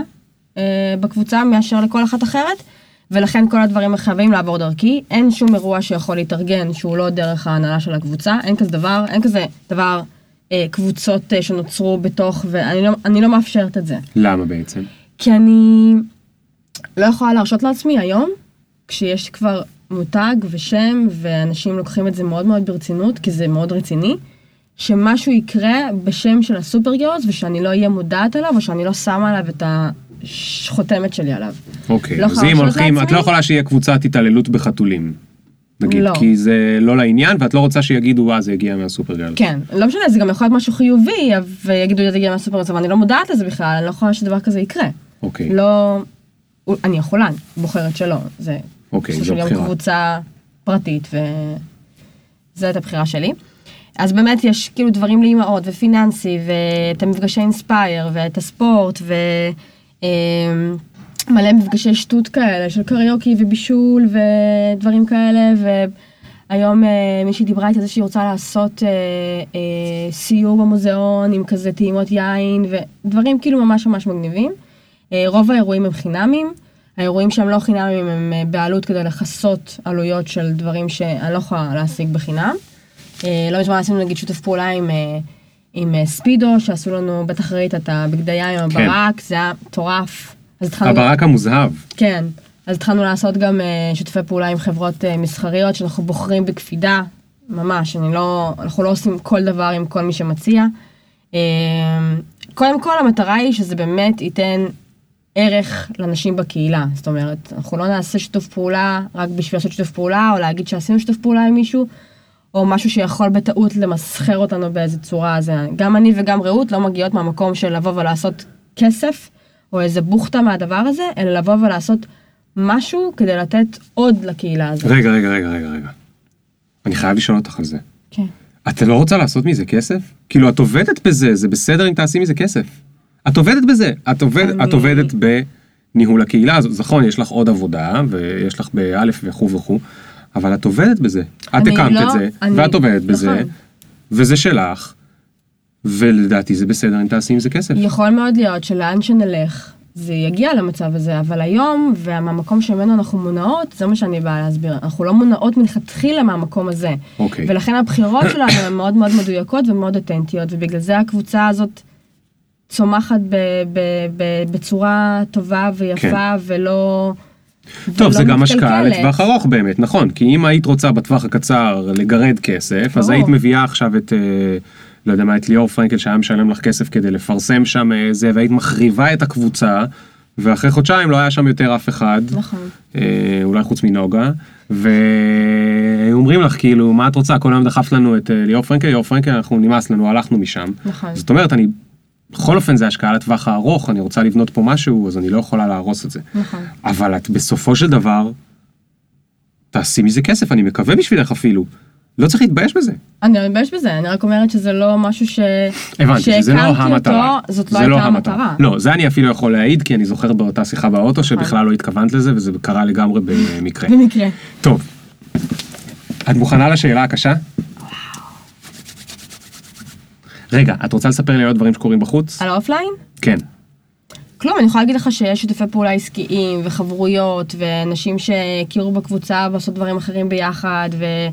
S2: אה, בקבוצה מאשר לכל אחת אחרת, ולכן כל הדברים חייבים לעבור דרכי, אין שום אירוע שיכול להתארגן שהוא לא דרך ההנהלה של הקבוצה, אין כזה דבר, אין כזה דבר קבוצות אה, שנוצרו בתוך, ואני לא, אני לא מאפשרת את זה.
S1: למה בעצם?
S2: כי אני לא יכולה להרשות לעצמי היום, כשיש כבר מותג ושם, ואנשים לוקחים את זה מאוד מאוד ברצינות, כי זה מאוד רציני, שמשהו יקרה בשם של הסופר גרלס, ושאני לא אהיה מודעת אליו, או שאני לא שמה עליו את החותמת שלי עליו.
S1: אוקיי,
S2: לא
S1: אז אם הולכים, את? לא יכולה שיהיה קבוצת התעללות בחתולים. נגיד,
S2: לא.
S1: כי זה לא לעניין, ואת לא רוצה שיגידו, אה, זה הגיע מהסופרגרל.
S2: כן, לא משנה, זה גם יכול להיות משהו חיובי, ויגידו זה הגיע מהסופר גרלס, אבל אני לא מודעת לזה בכלל, אני לא יכולה שדבר כזה יקרה.
S1: אוקיי,
S2: לא... אני יכולה, בוחרת שלא. זה
S1: אוקיי, זו
S2: של יום
S1: בחירה.
S2: קבוצה פרטית, וזאת הפחירה שלי. אז באמת יש כאילו דברים לאימהות, ופיננסי, ואת המפגשי אינספייר, ואת הספורט, ומלא מפגשי שטות כאלה, של קריוקי ובישול, ודברים כאלה, והיום אה, מישהי דיברה איתי על זה שהיא רוצה לעשות אה, אה, סיור במוזיאון עם כזה טעימות יין, ודברים כאילו ממש ממש מגניבים. אה, רוב האירועים הם חינמים, האירועים שהם לא חינמים הם אה, בעלות כדי לכסות עלויות של דברים שאני לא יכולה להשיג בחינם. אה, לא מזמן עשינו נגיד שיתוף פעולה עם, אה, עם אה, ספידו, שעשו לנו, בטח ראית את הבגדי ים עם
S1: כן.
S2: הברק, זה היה מטורף. אז התחלנו,
S1: הברק המוזהב.
S2: כן, אז התחלנו לעשות גם אה, שיתופי פעולה עם חברות אה, מסחריות, שאנחנו בוחרים בקפידה, ממש, אני לא, אנחנו לא עושים כל דבר עם כל מי שמציע. אה, קודם כל המטרה היא שזה באמת ייתן ערך לנשים בקהילה. זאת אומרת, אנחנו לא נעשה שיתוף פעולה רק בשביל לעשות שיתוף פעולה, או להגיד שעשינו שיתוף פעולה עם מישהו, או משהו שיכול בטעות למסחר אותנו באיזה צורה, אז גם אני וגם רעות לא מגיעות מהמקום של לבוא ולעשות כסף, או איזה בוכטה מהדבר הזה, אלא לבוא ולעשות משהו כדי לתת עוד לקהילה הזאת.
S1: רגע, רגע, רגע, רגע, רגע. אני חייב לשאול אותך על זה.
S2: כן.
S1: את לא רוצה לעשות מזה כסף? כאילו, את עובדת בזה, זה בסדר אם תעשי מזה כסף. את עובדת בזה, את, עובד,
S2: אני-
S1: את עובדת בניהול הקהילה הזאת, נכון, יש לך עוד עבודה, ויש לך באלף וכו' וכו', אבל את עובדת בזה. את הקמת
S2: לא-
S1: את זה,
S2: אני-
S1: ואת עובדת בזה,
S2: נכון.
S1: וזה שלך, ולדעתי זה בסדר אם תעשי עם זה כסף.
S2: יכול מאוד להיות שלאן שנלך, זה יגיע למצב הזה, אבל היום, ומהמקום שממנו אנחנו מונעות, זה מה שאני באה להסביר. אנחנו לא מונעות מלכתחילה מהמקום הזה.
S1: אוקיי.
S2: ולכן הבחירות שלנו הן מאוד מאוד מדויקות ומאוד אותנטיות, ובגלל זה הקבוצה הזאת צומחת ב- ב- ב- בצורה טובה ויפה,
S1: כן.
S2: ולא...
S1: טוב, זה גם השקעה. לטווח ארוך באמת, נכון, כי אם היית רוצה בטווח הקצר לגרד כסף, אז. היית מביאה עכשיו את, אה, לא יודע מה, את ליאור פרנקל שהיה משלם לך כסף כדי לפרסם שם אה, זה, והיית מחריבה את הקבוצה, ואחרי חודשיים לא היה שם יותר אף אחד,
S2: נכון.
S1: אה, אולי חוץ מנוגה, ואומרים לך כאילו, מה את רוצה, כל היום דחפת לנו את אה, ליאור פרנקל, ליאור פרנקל, אנחנו נמאס לנו, הלכנו משם.
S2: נכון.
S1: זאת אומרת, אני, בכל אופן זה השקעה לטווח הארוך, אני רוצה לבנות פה משהו, אז אני לא יכולה להרוס את זה.
S2: נכון.
S1: אבל את בסופו של דבר, תעשי מזה כסף, אני מקווה בשבילך אפילו. לא צריך להתבייש בזה.
S2: אני לא מתבייש בזה, אני רק אומרת שזה לא משהו ש...
S1: הבנתי, שזה לא המטרה.
S2: אותו, זאת
S1: זה
S2: לא הייתה המטרה.
S1: לא, זה אני אפילו יכול להעיד, כי אני זוכר באותה שיחה באוטו
S2: נכון.
S1: שבכלל לא התכוונת לזה, וזה קרה לגמרי במקרה.
S2: במקרה.
S1: טוב, את מוכנה לשאלה הקשה? רגע, את רוצה לספר לי עוד דברים שקורים בחוץ?
S2: על האופליין?
S1: כן.
S2: כלום, אני יכולה להגיד לך שיש שיתופי פעולה עסקיים וחברויות ואנשים שהכירו בקבוצה ועושות דברים אחרים ביחד להגיד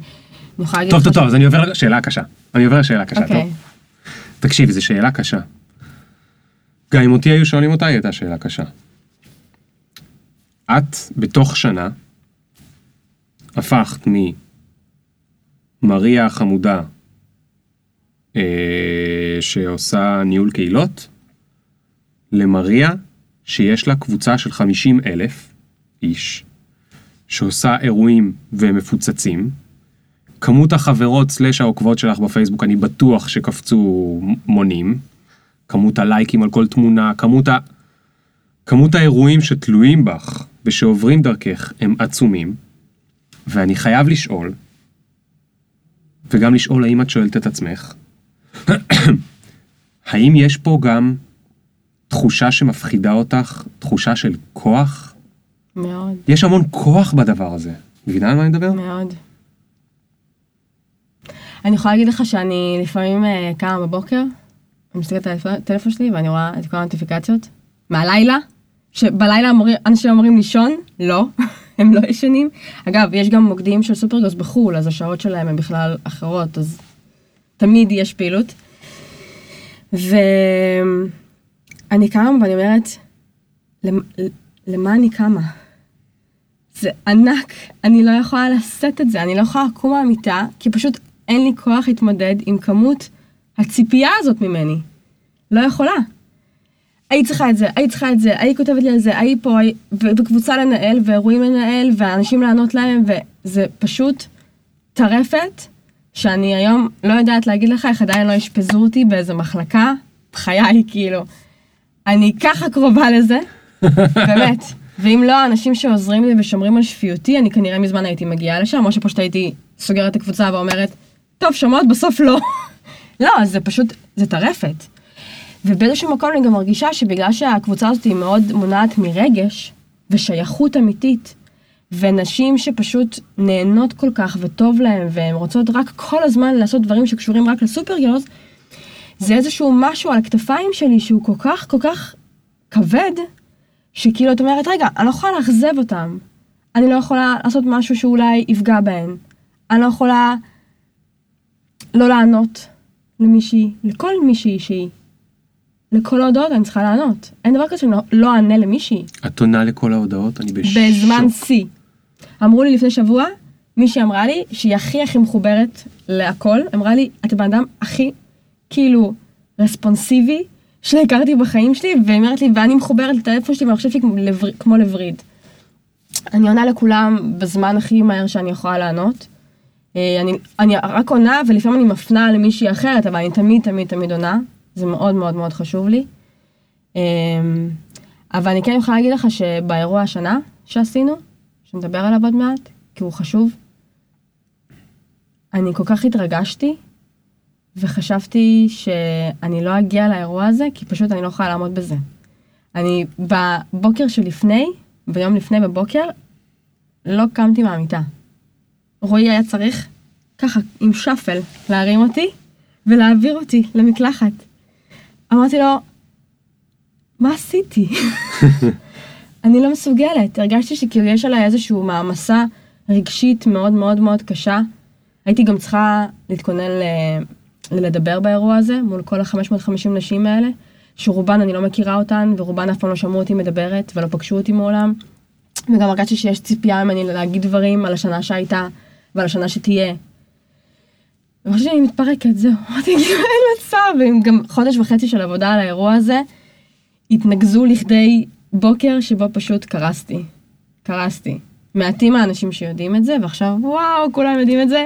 S1: טוב. טוב, טוב, אז אני עובר לשאלה הקשה. אני עובר לשאלה הקשה,
S2: אוקיי.
S1: טוב? תקשיבי, זו שאלה קשה. גם אם אותי היו שואלים אותה, היא הייתה שאלה קשה. את, בתוך שנה, הפכת ממריה החמודה, אה, שעושה ניהול קהילות, למריה שיש לה קבוצה של 50 אלף איש, שעושה אירועים והם מפוצצים, כמות החברות סלאש העוקבות שלך בפייסבוק, אני בטוח שקפצו מונים. כמות הלייקים על כל תמונה, כמות ה... כמות האירועים שתלויים בך ושעוברים דרכך הם עצומים. ואני חייב לשאול, וגם לשאול האם את שואלת את עצמך, האם יש פה גם תחושה שמפחידה אותך, תחושה של כוח?
S2: מאוד,
S1: יש המון כוח בדבר הזה. מבינה על מה אני מדבר?
S2: מאוד. אני יכולה להגיד לך שאני לפעמים אה, קמה בבוקר, אני מסתכלת על הטלפון שלי ואני רואה את כל הנוטיפיקציות מהלילה, שבלילה אמורים- אנשים אמורים לישון, לא, הם לא ישנים. אגב, יש גם מוקדים של סופרגוס בחו"ל, אז השעות שלהם הן בכלל אחרות, אז תמיד יש פעילות. ואני קמה ואני אומרת, "למ- למה אני קמה? זה ענק, אני לא יכולה לשאת את זה, אני לא יכולה לקום מהמיטה, כי פשוט אין לי כוח להתמודד עם כמות הציפייה הזאת ממני. לא יכולה. היית צריכה את זה, היית צריכה את זה, היית כותבת לי על זה, היית פה, היית- וקבוצה לנהל, ואירועים לנהל, ואנשים לענות להם, וזה פשוט טרפת, שאני היום לא יודעת להגיד לך איך עדיין לא אשפזו אותי באיזה מחלקה, בחיי, כאילו. אני ככה קרובה לזה, באמת. ואם לא האנשים שעוזרים לי ושומרים על שפיותי, אני כנראה מזמן הייתי מגיעה לשם, או שפשוט הייתי סוגרת את הקבוצה ואומרת, טוב, שומעות, בסוף לא. לא, זה פשוט, זה טרפת. ובאיזשהו מקום אני גם מרגישה שבגלל שהקבוצה הזאת היא מאוד מונעת מרגש ושייכות אמיתית, ונשים שפשוט נהנות כל כך וטוב להן, והן רוצות רק כל הזמן לעשות דברים שקשורים רק לסופר גרלס, זה איזשהו משהו על הכתפיים שלי שהוא כל כך כל כך כבד, שכאילו את אומרת, רגע, אני לא יכולה לאכזב אותם. אני לא יכולה לעשות משהו שאולי יפגע בהן. אני לא יכולה לא לענות למישהי, לכל מישהי שהיא. לכל ההודעות אני צריכה לענות. אין דבר כזה שאני לא- לא אענה למישהי.
S1: את עונה לכל ההודעות, אני בשוק.
S2: בזמן שיא. אמרו לי לפני שבוע, מישהי אמרה לי שהיא הכי הכי מחוברת להכל, אמרה לי, את הבן אדם הכי כאילו רספונסיבי שהכרתי בחיים שלי, והיא אומרת לי, ואני מחוברת לטלפון שלי והמחשב שלי כמו, לבר... כמו לווריד. אני עונה לכולם בזמן הכי מהר שאני יכולה לענות. אה, אני, אני רק עונה ולפעמים אני מפנה למישהי אחרת, אבל אני תמיד תמיד תמיד עונה. זה מאוד מאוד מאוד חשוב לי. אה, אבל אני כן יכולה להגיד לך שבאירוע השנה שעשינו, שנדבר עליו עוד מעט, כי הוא חשוב, אני כל כך התרגשתי, וחשבתי שאני לא אגיע לאירוע הזה, כי פשוט אני לא יכולה לעמוד בזה. אני בבוקר שלפני, ביום לפני בבוקר, לא קמתי מהמיטה. רועי היה צריך, ככה, עם שפל, להרים אותי ולהעביר אותי למקלחת. אמרתי לו, מה עשיתי? אני לא מסוגלת. הרגשתי שכאילו יש עליי איזושהי מעמסה רגשית מאוד מאוד מאוד קשה. הייתי גם צריכה להתכונן ל... לדבר באירוע הזה, מול כל ה-550 נשים האלה, שרובן אני לא מכירה אותן, ורובן אף פעם לא שמעו אותי מדברת, ולא פגשו אותי מעולם. וגם הרגשתי שיש ציפייה ממני להגיד דברים על השנה שהייתה, ועל השנה שתהיה. וחשבתי שאני מתפרקת, זהו. אמרתי, כאילו, אין מצב. וגם חודש וחצי של עבודה על האירוע הזה, התנקזו לכדי בוקר שבו פשוט קרסתי. קרסתי. מעטים האנשים שיודעים את זה, ועכשיו, וואו, כולם יודעים את זה.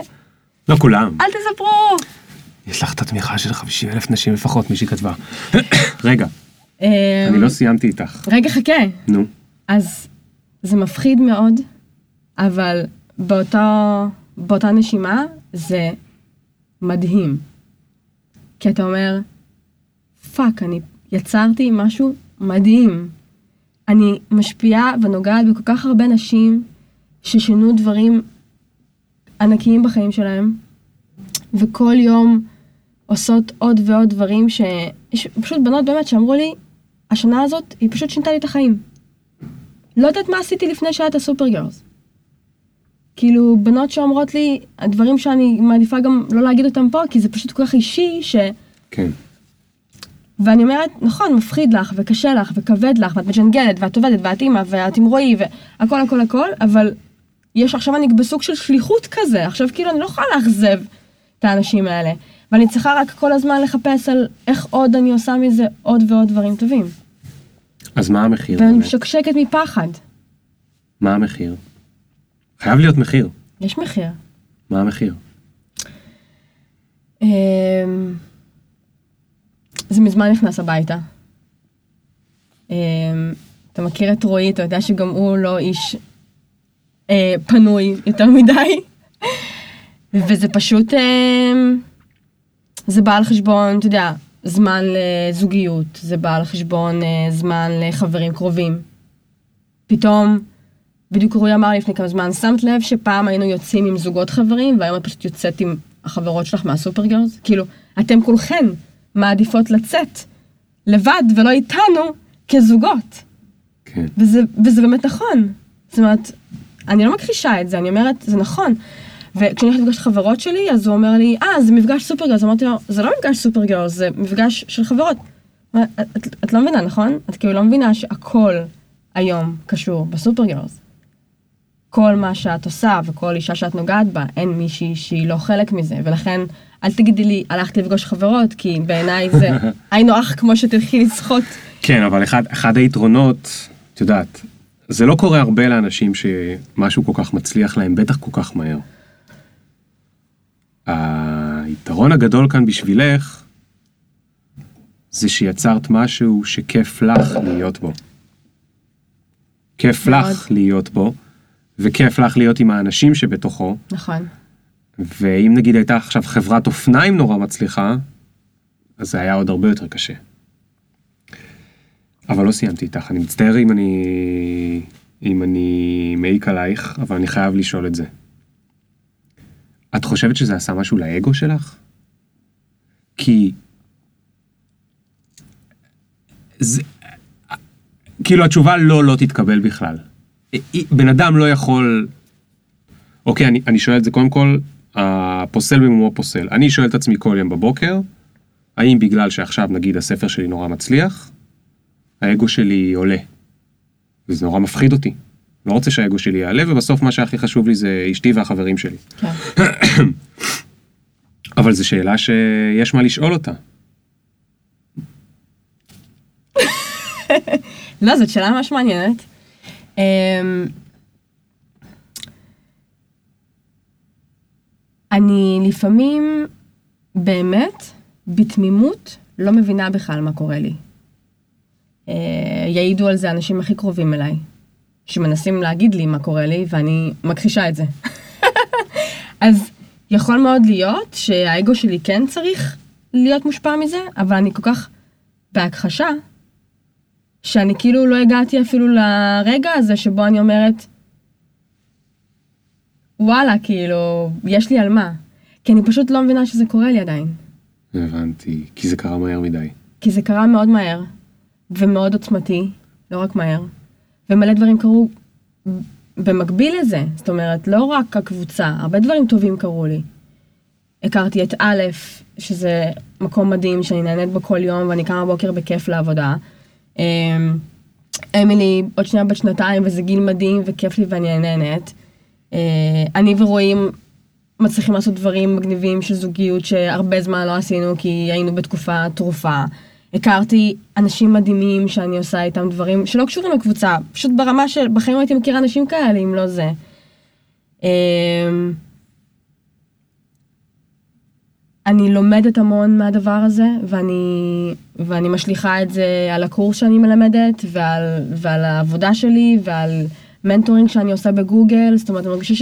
S1: לא כולם.
S2: אל תספרו!
S1: יש לך את התמיכה של 50 אלף נשים לפחות, מישהי כתבה. רגע,
S2: אמ,
S1: אני לא סיימתי איתך.
S2: רגע, חכה.
S1: נו.
S2: אז זה מפחיד מאוד, אבל באותו, באותה נשימה זה מדהים. כי אתה אומר, fuck, אני יצרתי משהו מדהים. אני משפיעה ונוגעת בכל כך הרבה נשים ששינו דברים ענקיים בחיים שלהם, וכל יום עושות עוד ועוד דברים ש... יש פשוט בנות באמת שאמרו לי, השנה הזאת היא פשוט שינתה לי את החיים. לא יודעת מה עשיתי לפני שהיה את הסופר גרס. כאילו, בנות שאומרות לי, הדברים שאני מעדיפה גם לא להגיד אותם פה, כי זה פשוט כל כך אישי, ש...
S1: כן.
S2: ואני אומרת, נכון, מפחיד לך, וקשה לך, וכבד לך, ואת מג'נגלת, ואת עובדת, ואת אימא, ואת עם רועי, והכל הכל הכל, אבל יש עכשיו אני בסוג של שליחות כזה, עכשיו כאילו אני לא יכולה לאכזב את האנשים האלה, ואני צריכה רק כל הזמן לחפש על איך עוד אני עושה מזה עוד ועוד דברים טובים.
S1: אז מה המחיר?
S2: ואני? משקשקת מפחד.
S1: מה המחיר? חייב להיות מחיר.
S2: יש מחיר.
S1: מה המחיר?
S2: אמ, זה מזמן נכנס הביתה. אמ, אתה מכיר את רועי, אתה יודע שגם הוא לא איש אה, פנוי יותר מדי. וזה פשוט, אמ, זה בא על חשבון, אתה יודע, זמן לזוגיות, זה בא על חשבון אה, זמן לחברים קרובים. פתאום, בדיוק רועי אמר לפני כמה זמן, שמת לב שפעם היינו יוצאים עם זוגות חברים, והיום את פשוט יוצאת עם החברות שלך מהסופרגרס? כאילו, אתם כולכן מעדיפות לצאת לבד ולא איתנו כזוגות.
S1: כן.
S2: וזה, וזה באמת נכון. זאת אומרת, אני לא מכחישה את זה, אני אומרת, זה נכון. וכשאני הולכת לפגוש חברות שלי, אז הוא אומר לי, אה, זה מפגש Supergirls. אמרתי לו, זה לא מפגש Supergirls, זה מפגש של חברות. את, את, את לא מבינה, נכון? את כאילו לא מבינה שהכל היום קשור ב Supergirls. כל מה שאת עושה וכל אישה שאת נוגעת בה, אין מישהי שהיא לא חלק מזה, ולכן אל תגידי לי, הלכתי לפגוש חברות, כי בעיניי זה היינו אח כמו שתלכי לשחות.
S1: כן, אבל אחד, אחד היתרונות, את יודעת, זה לא קורה הרבה לאנשים שמשהו כל כך מצליח להם, בטח כל כך מהר. היתרון הגדול כאן בשבילך, זה שיצרת משהו שכיף לך להיות בו. כיף
S2: מאוד.
S1: לך להיות בו, וכיף לך להיות עם האנשים שבתוכו,
S2: נכון.
S1: ואם נגיד הייתה עכשיו חברת אופניים נורא מצליחה, אז זה היה עוד הרבה יותר קשה. אבל לא סיימתי איתך, אני מצטער אם אני... אם אני מעיק עלייך, אבל אני חייב לשאול את זה. את חושבת שזה עשה משהו לאגו שלך? כי... זה... כאילו התשובה לא, לא תתקבל בכלל. בן אדם לא יכול... אוקיי, אני, אני שואל את זה קודם כל, הפוסל במומו פוסל. אני שואל את עצמי כל יום בבוקר, האם בגלל שעכשיו נגיד הספר שלי נורא מצליח, האגו שלי עולה. וזה נורא מפחיד אותי. לא רוצה שהאגו שלי יעלה, ובסוף מה שהכי חשוב לי זה אשתי והחברים שלי.
S2: כן.
S1: אבל זו שאלה שיש מה לשאול אותה.
S2: לא, זאת שאלה ממש מעניינת. אמ, אני לפעמים, באמת, בתמימות, לא מבינה בכלל מה קורה לי. אה, יעידו על זה האנשים הכי קרובים אליי, שמנסים להגיד לי מה קורה לי, ואני מכחישה את זה. אז יכול מאוד להיות שהאגו שלי כן צריך להיות מושפע מזה, אבל אני כל כך בהכחשה, שאני כאילו לא הגעתי אפילו לרגע הזה שבו אני אומרת, וואלה, כאילו, יש לי על מה. כי אני פשוט לא מבינה שזה קורה לי עדיין.
S1: הבנתי, כי זה קרה מהר מדי.
S2: כי זה קרה מאוד מהר, ומאוד עוצמתי, לא רק מהר, ומלא דברים קרו במקביל לזה. זאת אומרת, לא רק הקבוצה, הרבה דברים טובים קרו לי. הכרתי את א', שזה מקום מדהים, שאני נהנית בו כל יום, ואני קמה בבוקר בכיף לעבודה. אמ, אמילי עוד שנייה בת שנתיים, וזה גיל מדהים, וכיף לי ואני נהנית. אה, אני ורואים מצליחים לעשות דברים מגניבים של זוגיות שהרבה זמן לא עשינו כי היינו בתקופה טרופה. הכרתי אנשים מדהימים שאני עושה איתם דברים שלא קשורים לקבוצה, פשוט ברמה של בחיים הייתי מכירה אנשים כאלה אם לא זה. אמ, אני לומדת המון מהדבר הזה, ואני, ואני משליכה את זה על הקורס שאני מלמדת, ועל, ועל העבודה שלי, ועל מנטורינג שאני עושה בגוגל, זאת אומרת, אני מרגישה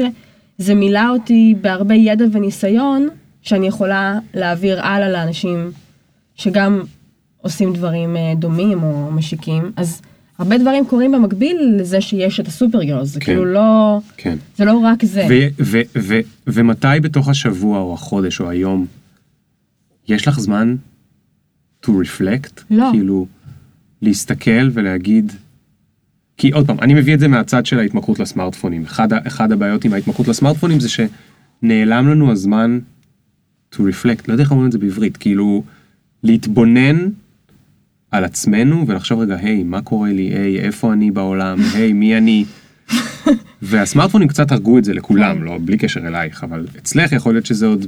S2: שזה מילא אותי בהרבה ידע וניסיון, שאני יכולה להעביר הלאה לאנשים שגם עושים דברים אה, דומים או משיקים. אז הרבה דברים קורים במקביל לזה שיש את הסופר גרלס, זה
S1: כן.
S2: כאילו לא,
S1: כן.
S2: זה לא רק זה.
S1: ו- ו- ו- ומתי בתוך השבוע או החודש או היום יש לך זמן to reflect?
S2: לא.
S1: כאילו, להסתכל ולהגיד... כי עוד פעם, אני מביא את זה מהצד של ההתמכרות לסמארטפונים. אחד, אחד הבעיות עם ההתמכרות לסמארטפונים זה שנעלם לנו הזמן to reflect, לא יודע איך אומרים את זה בעברית, כאילו, להתבונן על עצמנו ולחשוב רגע, היי, מה קורה לי? היי, איפה אני בעולם? היי, מי אני? והסמארטפונים קצת הרגו את זה לכולם, לא, בלי קשר אלייך, אבל אצלך יכול להיות שזה עוד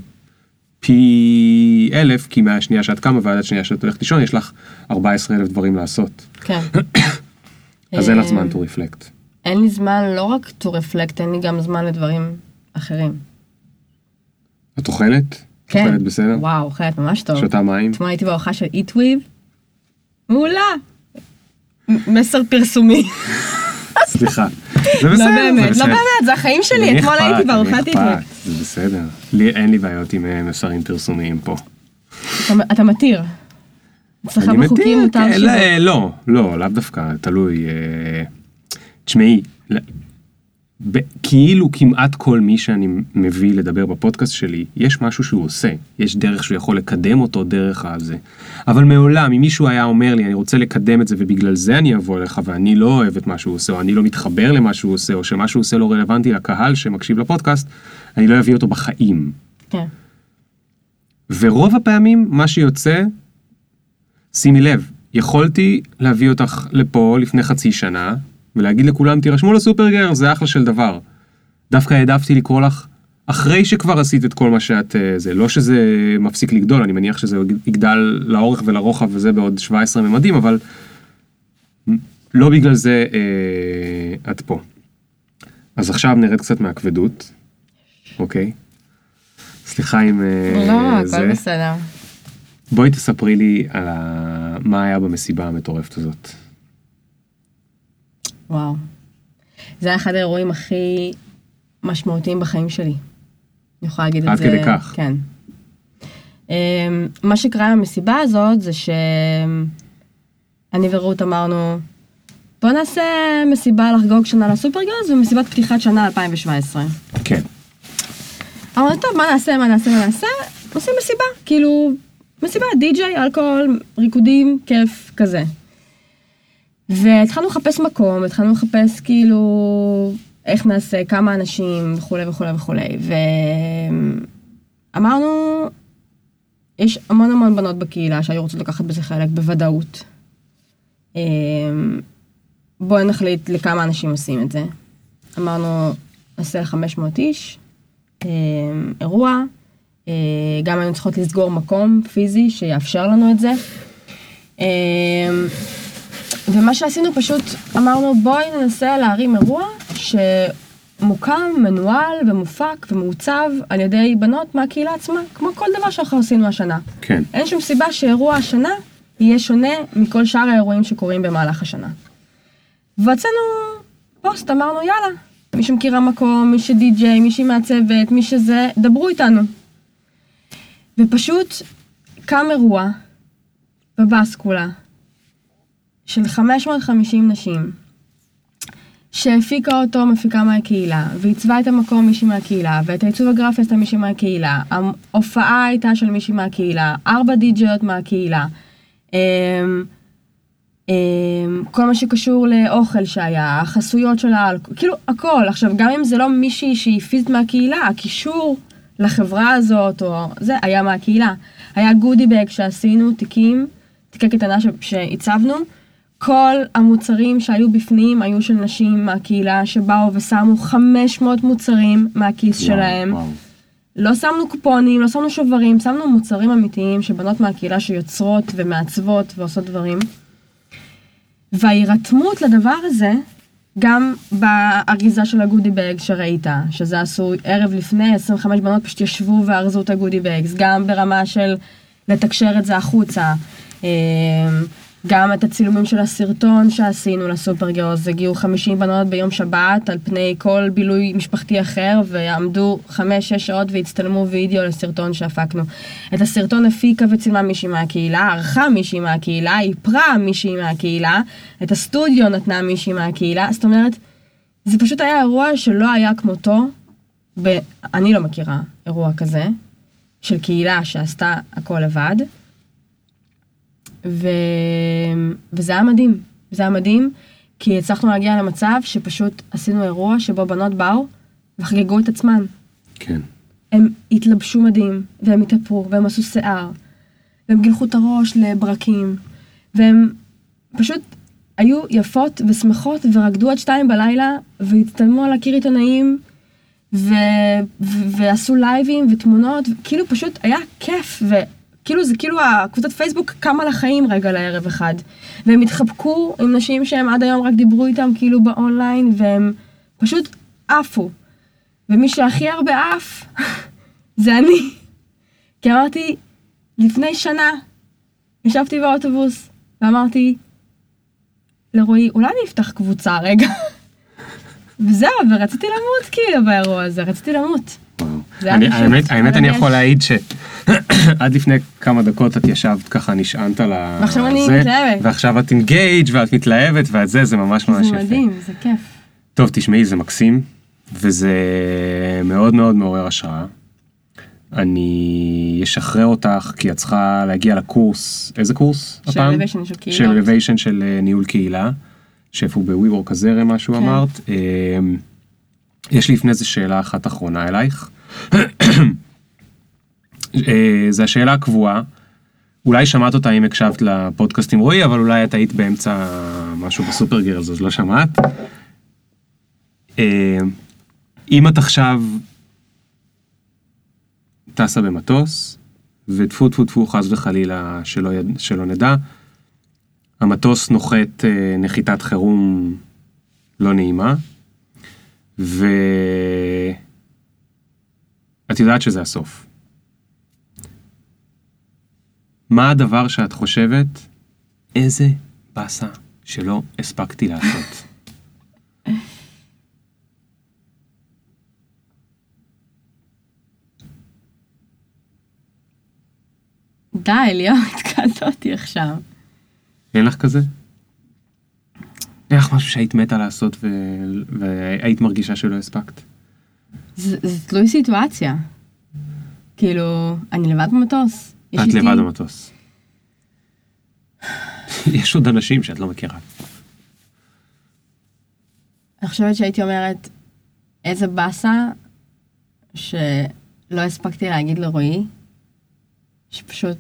S1: פי אלף, כי מהשנייה שאת קמה ועד השנייה שאת הולכת לישון, יש לך 14 אלף דברים לעשות.
S2: כן.
S1: אז אין לך
S2: אה,
S1: זמן to reflect.
S2: אין לי זמן לא רק to reflect, אין לי גם זמן לדברים אחרים.
S1: את אוכלת?
S2: כן.
S1: אוכלת בסדר?
S2: וואו, אוכלת ממש טוב.
S1: שותה מים?
S2: אתמול הייתי בארוחה של איטוויב. מעולה. מסר פרסומי.
S1: סליחה. זה בסדר,
S2: לא באמת, לא. באמת, זה החיים שלי, אתמול? הייתי בארוחת? איטוויב.
S1: זה בסדר. לי אין לי בעיות עם אה, מסרים פרסומיים פה.
S2: אתה- מתיר. אצלך בחוקים מותר
S1: כן,
S2: שזה.
S1: לא, לא, לא, לאו דווקא, תלוי. אה, תשמעי, ל- ב- כאילו כמעט כל מי שאני מביא לדבר בפודקאסט שלי, יש משהו שהוא עושה, יש דרך שהוא יכול לקדם אותו דרך הזה. אבל מעולם, אם מישהו היה אומר לי, אני רוצה לקדם את זה ובגלל זה אני אבוא אליך ואני לא אוהב את מה שהוא עושה, או אני לא מתחבר למה שהוא עושה, או שמה שהוא עושה לא רלוונטי לקהל שמקשיב לפודקאסט, אני לא אביא אותו בחיים.
S2: כן.
S1: ורוב הפעמים מה שיוצא, שימי לב, יכולתי להביא אותך לפה לפני חצי שנה, ולהגיד לכולם תירשמו לסופרגר, זה אחלה של דבר. דווקא העדפתי לקרוא לך אחרי שכבר עשית את כל מה שאת... אה, זה לא שזה מפסיק לגדול, אני מניח שזה יגדל לאורך ולרוחב וזה בעוד 17 ממדים, אבל לא בגלל זה אה, את פה. אז עכשיו נרד קצת מהכבדות, אוקיי? סליחה אם אה,
S2: לא,
S1: זה.
S2: הכל בסדר.
S1: בואי תספרי לי על ה... מה היה במסיבה המטורפת הזאת.
S2: וואו. זה היה אחד האירועים הכי משמעותיים בחיים שלי. אני יכולה להגיד את
S1: עד
S2: זה.
S1: כדי כך.
S2: כן. אמ, מה שקרה במסיבה הזאת זה שאני ורות אמרנו, בוא נעשה מסיבה לחגוג שנה לסופרגרס ומסיבת פתיחת שנה 2017.
S1: כן.
S2: אמרנו, טוב, מה נעשה, מה נעשה, מה נעשה? עושים מסיבה, כאילו, מסיבה, די-ג'יי, אלכוהול, ריקודים, כיף, כזה. והתחלנו לחפש מקום, התחלנו לחפש כאילו איך נעשה, כמה אנשים וכולי וכולי וכולי. ואמרנו, יש המון המון בנות בקהילה שהיו רוצות לקחת בזה חלק בוודאות. אמ, בואי נחליט לכמה אנשים עושים את זה. אמרנו, נעשה ל-500 איש, אמ, אירוע, אה, גם היינו צריכות לסגור מקום פיזי שיאפשר לנו את זה. ומה שעשינו פשוט אמרנו בואי ננסה להרים אירוע מוקם, מנוהל ומופק ומעוצב על ידי בנות מהקהילה עצמה, כמו כל דבר שאנחנו עשינו השנה.
S1: כן.
S2: אין שום סיבה שאירוע השנה יהיה שונה מכל שאר האירועים שקורים במהלך השנה. והוצאנו פוסט, אמרנו יאללה, מי שמכירה מקום, מי שדי-ג'יי, מי שמעצבת, מי שזה, דברו איתנו. ופשוט קם אירוע בבאסקולה של 550 נשים, שהפיקה אותו מפיקה מהקהילה, ועיצבה את המקום מישהי מהקהילה, ואת העיצוב הגרפי עשתה מישהי מהקהילה, ההופעה הייתה של מישהי מהקהילה, ארבע די-ג'יות מהקהילה. אמ, אמ, כל מה שקשור לאוכל שהיה, החסויות של האלכוהול, כאילו הכל. עכשיו, גם אם זה לא מישהי שהיא פיזית מהקהילה, הקישור לחברה הזאת, או זה, היה מהקהילה. היה גודי בג שעשינו, תיקים, תיקי קטנה ש- שהצבנו. כל המוצרים שהיו בפנים היו של נשים מהקהילה שבאו ושמו 500 מוצרים מהכיס שלהם.
S1: וואו.
S2: לא שמנו קופונים, לא שמנו שוברים, שמנו מוצרים אמיתיים של בנות מהקהילה שיוצרות ומעצבות ועושות דברים. וההירתמות לדבר הזה, גם באריזה של הגודי בג שראית, שזה עשו ערב לפני, 25 בנות פשוט ישבו וארזו את הגודי בגס, גם ברמה של לתקשר את זה החוצה. גם את הצילומים של הסרטון שעשינו לסופר גאוז, הגיעו 50 בנות ביום שבת על פני כל בילוי משפחתי אחר, ועמדו 5-6 שעות והצטלמו וידאו לסרטון שהפקנו. את הסרטון הפיקה וצילמה מישהי מהקהילה, ערכה מישהי מהקהילה, איפרה מישהי מהקהילה, את הסטודיו נתנה מישהי מהקהילה, זאת אומרת, זה פשוט היה אירוע שלא היה כמותו, ב... אני לא מכירה אירוע כזה, של קהילה שעשתה הכל לבד. ו... וזה היה מדהים, זה היה מדהים, כי הצלחנו להגיע למצב שפשוט עשינו אירוע שבו בנות באו וחגגו את עצמן.
S1: כן.
S2: הם התלבשו מדהים, והם התאפרו, והם עשו שיער, והם גילחו את הראש לברקים, והם פשוט היו יפות ושמחות ורקדו עד שתיים בלילה, והצטלמו על הקיר עיתונאים, ו- ו- ועשו לייבים ותמונות, כאילו פשוט היה כיף, וכאילו זה כאילו הקבוצת פייסבוק קמה לחיים רגע לערב אחד. והם התחבקו עם נשים שהם עד היום רק דיברו איתם כאילו באונליין, והם פשוט עפו. ומי שהכי הרבה עף, זה אני. כי אמרתי, לפני שנה, ישבתי באוטובוס, ואמרתי לרועי, אולי אני אפתח קבוצה רגע. וזהו, ורציתי למות כאילו באירוע הזה, רציתי למות.
S1: האמת, האמת אני. יכול להעיד שעד לפני כמה דקות את ישבת ככה נשענת על ה...
S2: ועכשיו אני
S1: זה,
S2: מתלהבת.
S1: ועכשיו את אינגייג' ואת מתלהבת ואת זה, זה ממש ממש
S2: זה
S1: יפה.
S2: מדהים, זה כיף.
S1: טוב, תשמעי, זה מקסים, וזה מאוד מאוד מעורר השראה. אני אשחרר אותך, כי את צריכה להגיע לקורס, איזה קורס
S2: של
S1: הפעם?
S2: של קהילות.
S1: של elevation של אה, ניהול קהילה, שאיפה הוא בוויוורק הזרם, מה שהוא
S2: כן.
S1: אמרת. אה, יש לי לפני זה שאלה אחת אחרונה אלייך. אה, זו השאלה הקבועה. אולי שמעת אותה אם הקשבת לפודקאסט עם רועי, אבל אולי את היית באמצע משהו בסופר גירלס, אז לא שמעת. אה, אם את עכשיו טסה במטוס, וטפו טפו טפו חס וחלילה שלא, יד- שלא נדע, המטוס נוחת אה, נחיתת חירום לא נעימה, ואת יודעת שזה הסוף. מה הדבר שאת חושבת, איזה באסה שלא הספקתי לעשות?
S2: די, ליאור, התקלת אותי עכשיו.
S1: אין לך כזה? אין לך משהו שהיית מתה לעשות ו... והיית מרגישה שלא הספקת?
S2: זה זה תלוי סיטואציה. כאילו, אני לבד במטוס.
S1: את לבד במטוס. יש עוד אנשים שאת לא מכירה.
S2: אני חושבת שהייתי אומרת, איזה באסה שלא הספקתי להגיד לרועי, שפשוט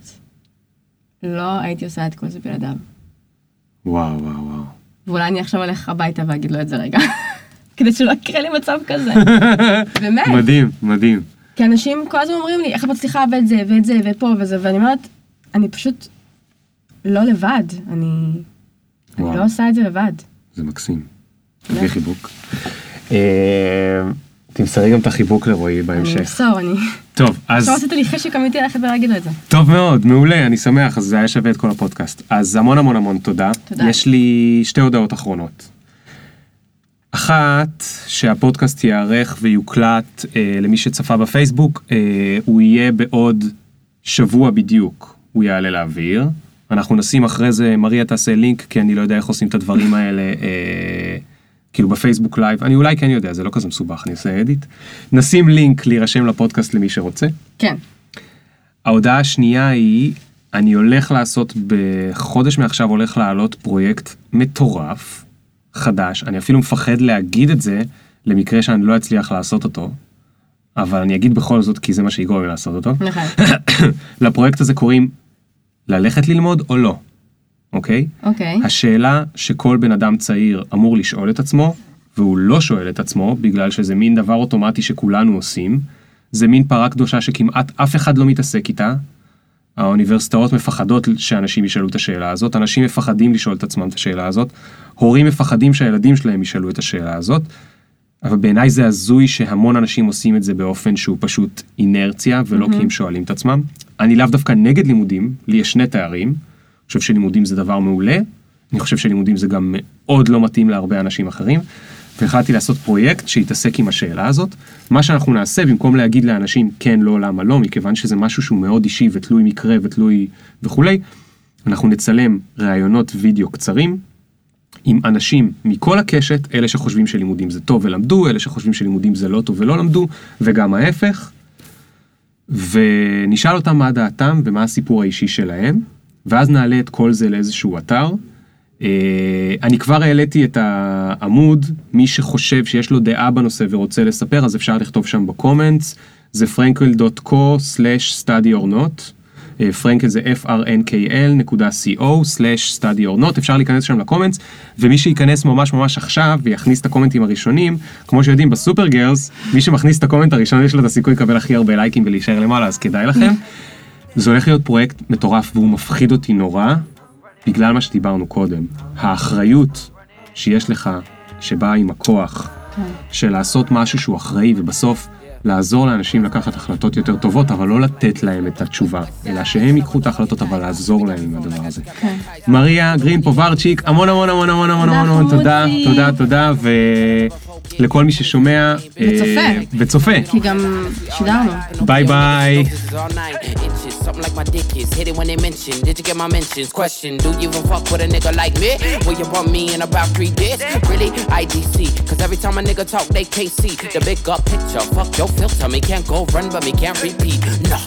S2: לא הייתי עושה את כל זה בלעדיו.
S1: וואו וואו וואו.
S2: ואולי אני עכשיו אלך הביתה ואגיד לו את זה רגע, כדי שלא יקרה לי מצב כזה. באמת.
S1: מדהים, מדהים.
S2: כי אנשים כל הזמן אומרים לי, איך את מצליחה ואת זה, ואת זה, ופה וזה, ואני אומרת, אני פשוט לא לבד, אני, אני. לא עושה את זה לבד.
S1: זה מקסים. תביא חיבוק. אה, תמסרי גם את החיבוק לרועי
S2: אני
S1: בהמשך.
S2: אמסור, אני...
S1: טוב, אז...
S2: עכשיו עשית לי חשק אמיתי ללכת ולהגיד לו את זה.
S1: טוב מאוד, מעולה, אני שמח, אז זה היה שווה את כל הפודקאסט. אז המון המון המון תודה.
S2: תודה.
S1: יש לי שתי הודעות אחרונות. אחת, שהפודקאסט ייערך ויוקלט אה, למי שצפה בפייסבוק, אה, הוא יהיה בעוד שבוע בדיוק, הוא יעלה לאוויר. אנחנו נשים אחרי זה, מריה תעשה לינק, כי אני לא יודע איך עושים את הדברים האלה, אה, כאילו בפייסבוק live, אני אולי כן יודע, זה לא כזה מסובך, אני אעשה edit. נשים לינק להירשם לפודקאסט למי שרוצה.
S2: כן.
S1: ההודעה השנייה היא, אני הולך לעשות בחודש מעכשיו הולך לעלות פרויקט מטורף, חדש, אני אפילו מפחד להגיד את זה למקרה שאני לא אצליח לעשות אותו, אבל אני אגיד בכל זאת כי זה מה שיגרום לי לעשות אותו.
S2: נכון.
S1: לפרויקט הזה קוראים ללכת ללמוד או לא, אוקיי?
S2: אוקיי.
S1: השאלה שכל בן אדם צעיר אמור לשאול את עצמו, והוא לא שואל את עצמו, בגלל שזה מין דבר אוטומטי שכולנו עושים, זה מין פרה קדושה שכמעט אף אחד לא מתעסק איתה. האוניברסיטאות מפחדות שאנשים ישאלו את השאלה הזאת, אנשים מפחדים לשאול את עצמם את השאלה הזאת, הורים מפחדים שהילדים שלהם ישאלו את השאלה הזאת, אבל בעיניי זה הזוי שהמון אנשים עושים את זה באופן שהוא פשוט אינרציה, ולא כי הם שואלים את עצמם. אני לאו דווקא נגד לימודים, לי יש שני תארים, אני חושב שלימודים זה דבר מעולה, אני חושב שלימודים זה גם מאוד לא מתאים להרבה אנשים אחרים, והחלטתי לעשות פרויקט שיתעסק עם השאלה הזאת. מה שאנחנו נעשה, במקום להגיד לאנשים כן, לא, למה לא, מכיוון שזה משהו שהוא מאוד אישי ותלוי מקרה ותלוי וכולי, אנחנו נצלם ראיונות וידאו קצרים עם אנשים מכל הקשת, אלה שחושבים שלימודים זה טוב ולמדו, אלה שחושבים שלימודים זה לא טוב ולא למדו, וגם ההפך. ונשאל אותם מה דעתם ומה הסיפור האישי שלהם, ואז נעלה את כל זה לאיזשהו אתר. אה, אני כבר העליתי את העמוד, מי שחושב שיש לו דעה בנושא ורוצה לספר, אז אפשר לכתוב שם בקומנטס, זה frankel.co/study or not. אה, פרנקל זה frnkl.co/study or not, אפשר להיכנס שם לקומנטס, ומי שייכנס ממש ממש עכשיו ויכניס את הקומנטים הראשונים, כמו שיודעים ב Supergirls, מי שמכניס את ה comment הראשון יש לו את הסיכוי לקבל הכי הרבה לייקים ולהישאר למעלה, אז כדאי לכם. זה הולך להיות פרויקט מטורף והוא מפחיד אותי נורא, בגלל מה שדיברנו קודם. האחריות שיש לך, שבאה עם הכוח, של לעשות משהו שהוא אחראי, ובסוף לעזור לאנשים לקחת החלטות יותר טובות, אבל לא לתת להם את התשובה, אלא שהם ייקחו את ההחלטות, אבל לעזור להם עם הדבר הזה. מריה גרין פוברצ'יק, המון המון המון המון המון המון המון תודה. תודה, תודה, ולכל מי ששומע
S2: וצופה.
S1: אה, וצופה.
S2: כי גם שידרנו.
S1: ביי ביי.
S3: Doses all night, inches, something like my dick is. Hit it when they mention. Did you get my mentions? Question: Do you even fuck with a nigga like me? Will you bump me in about three days? Really? IDC. Cause every time a nigga talk, they KC. The big up picture. Fuck your filter. Me can't go run, but me can't repeat. No.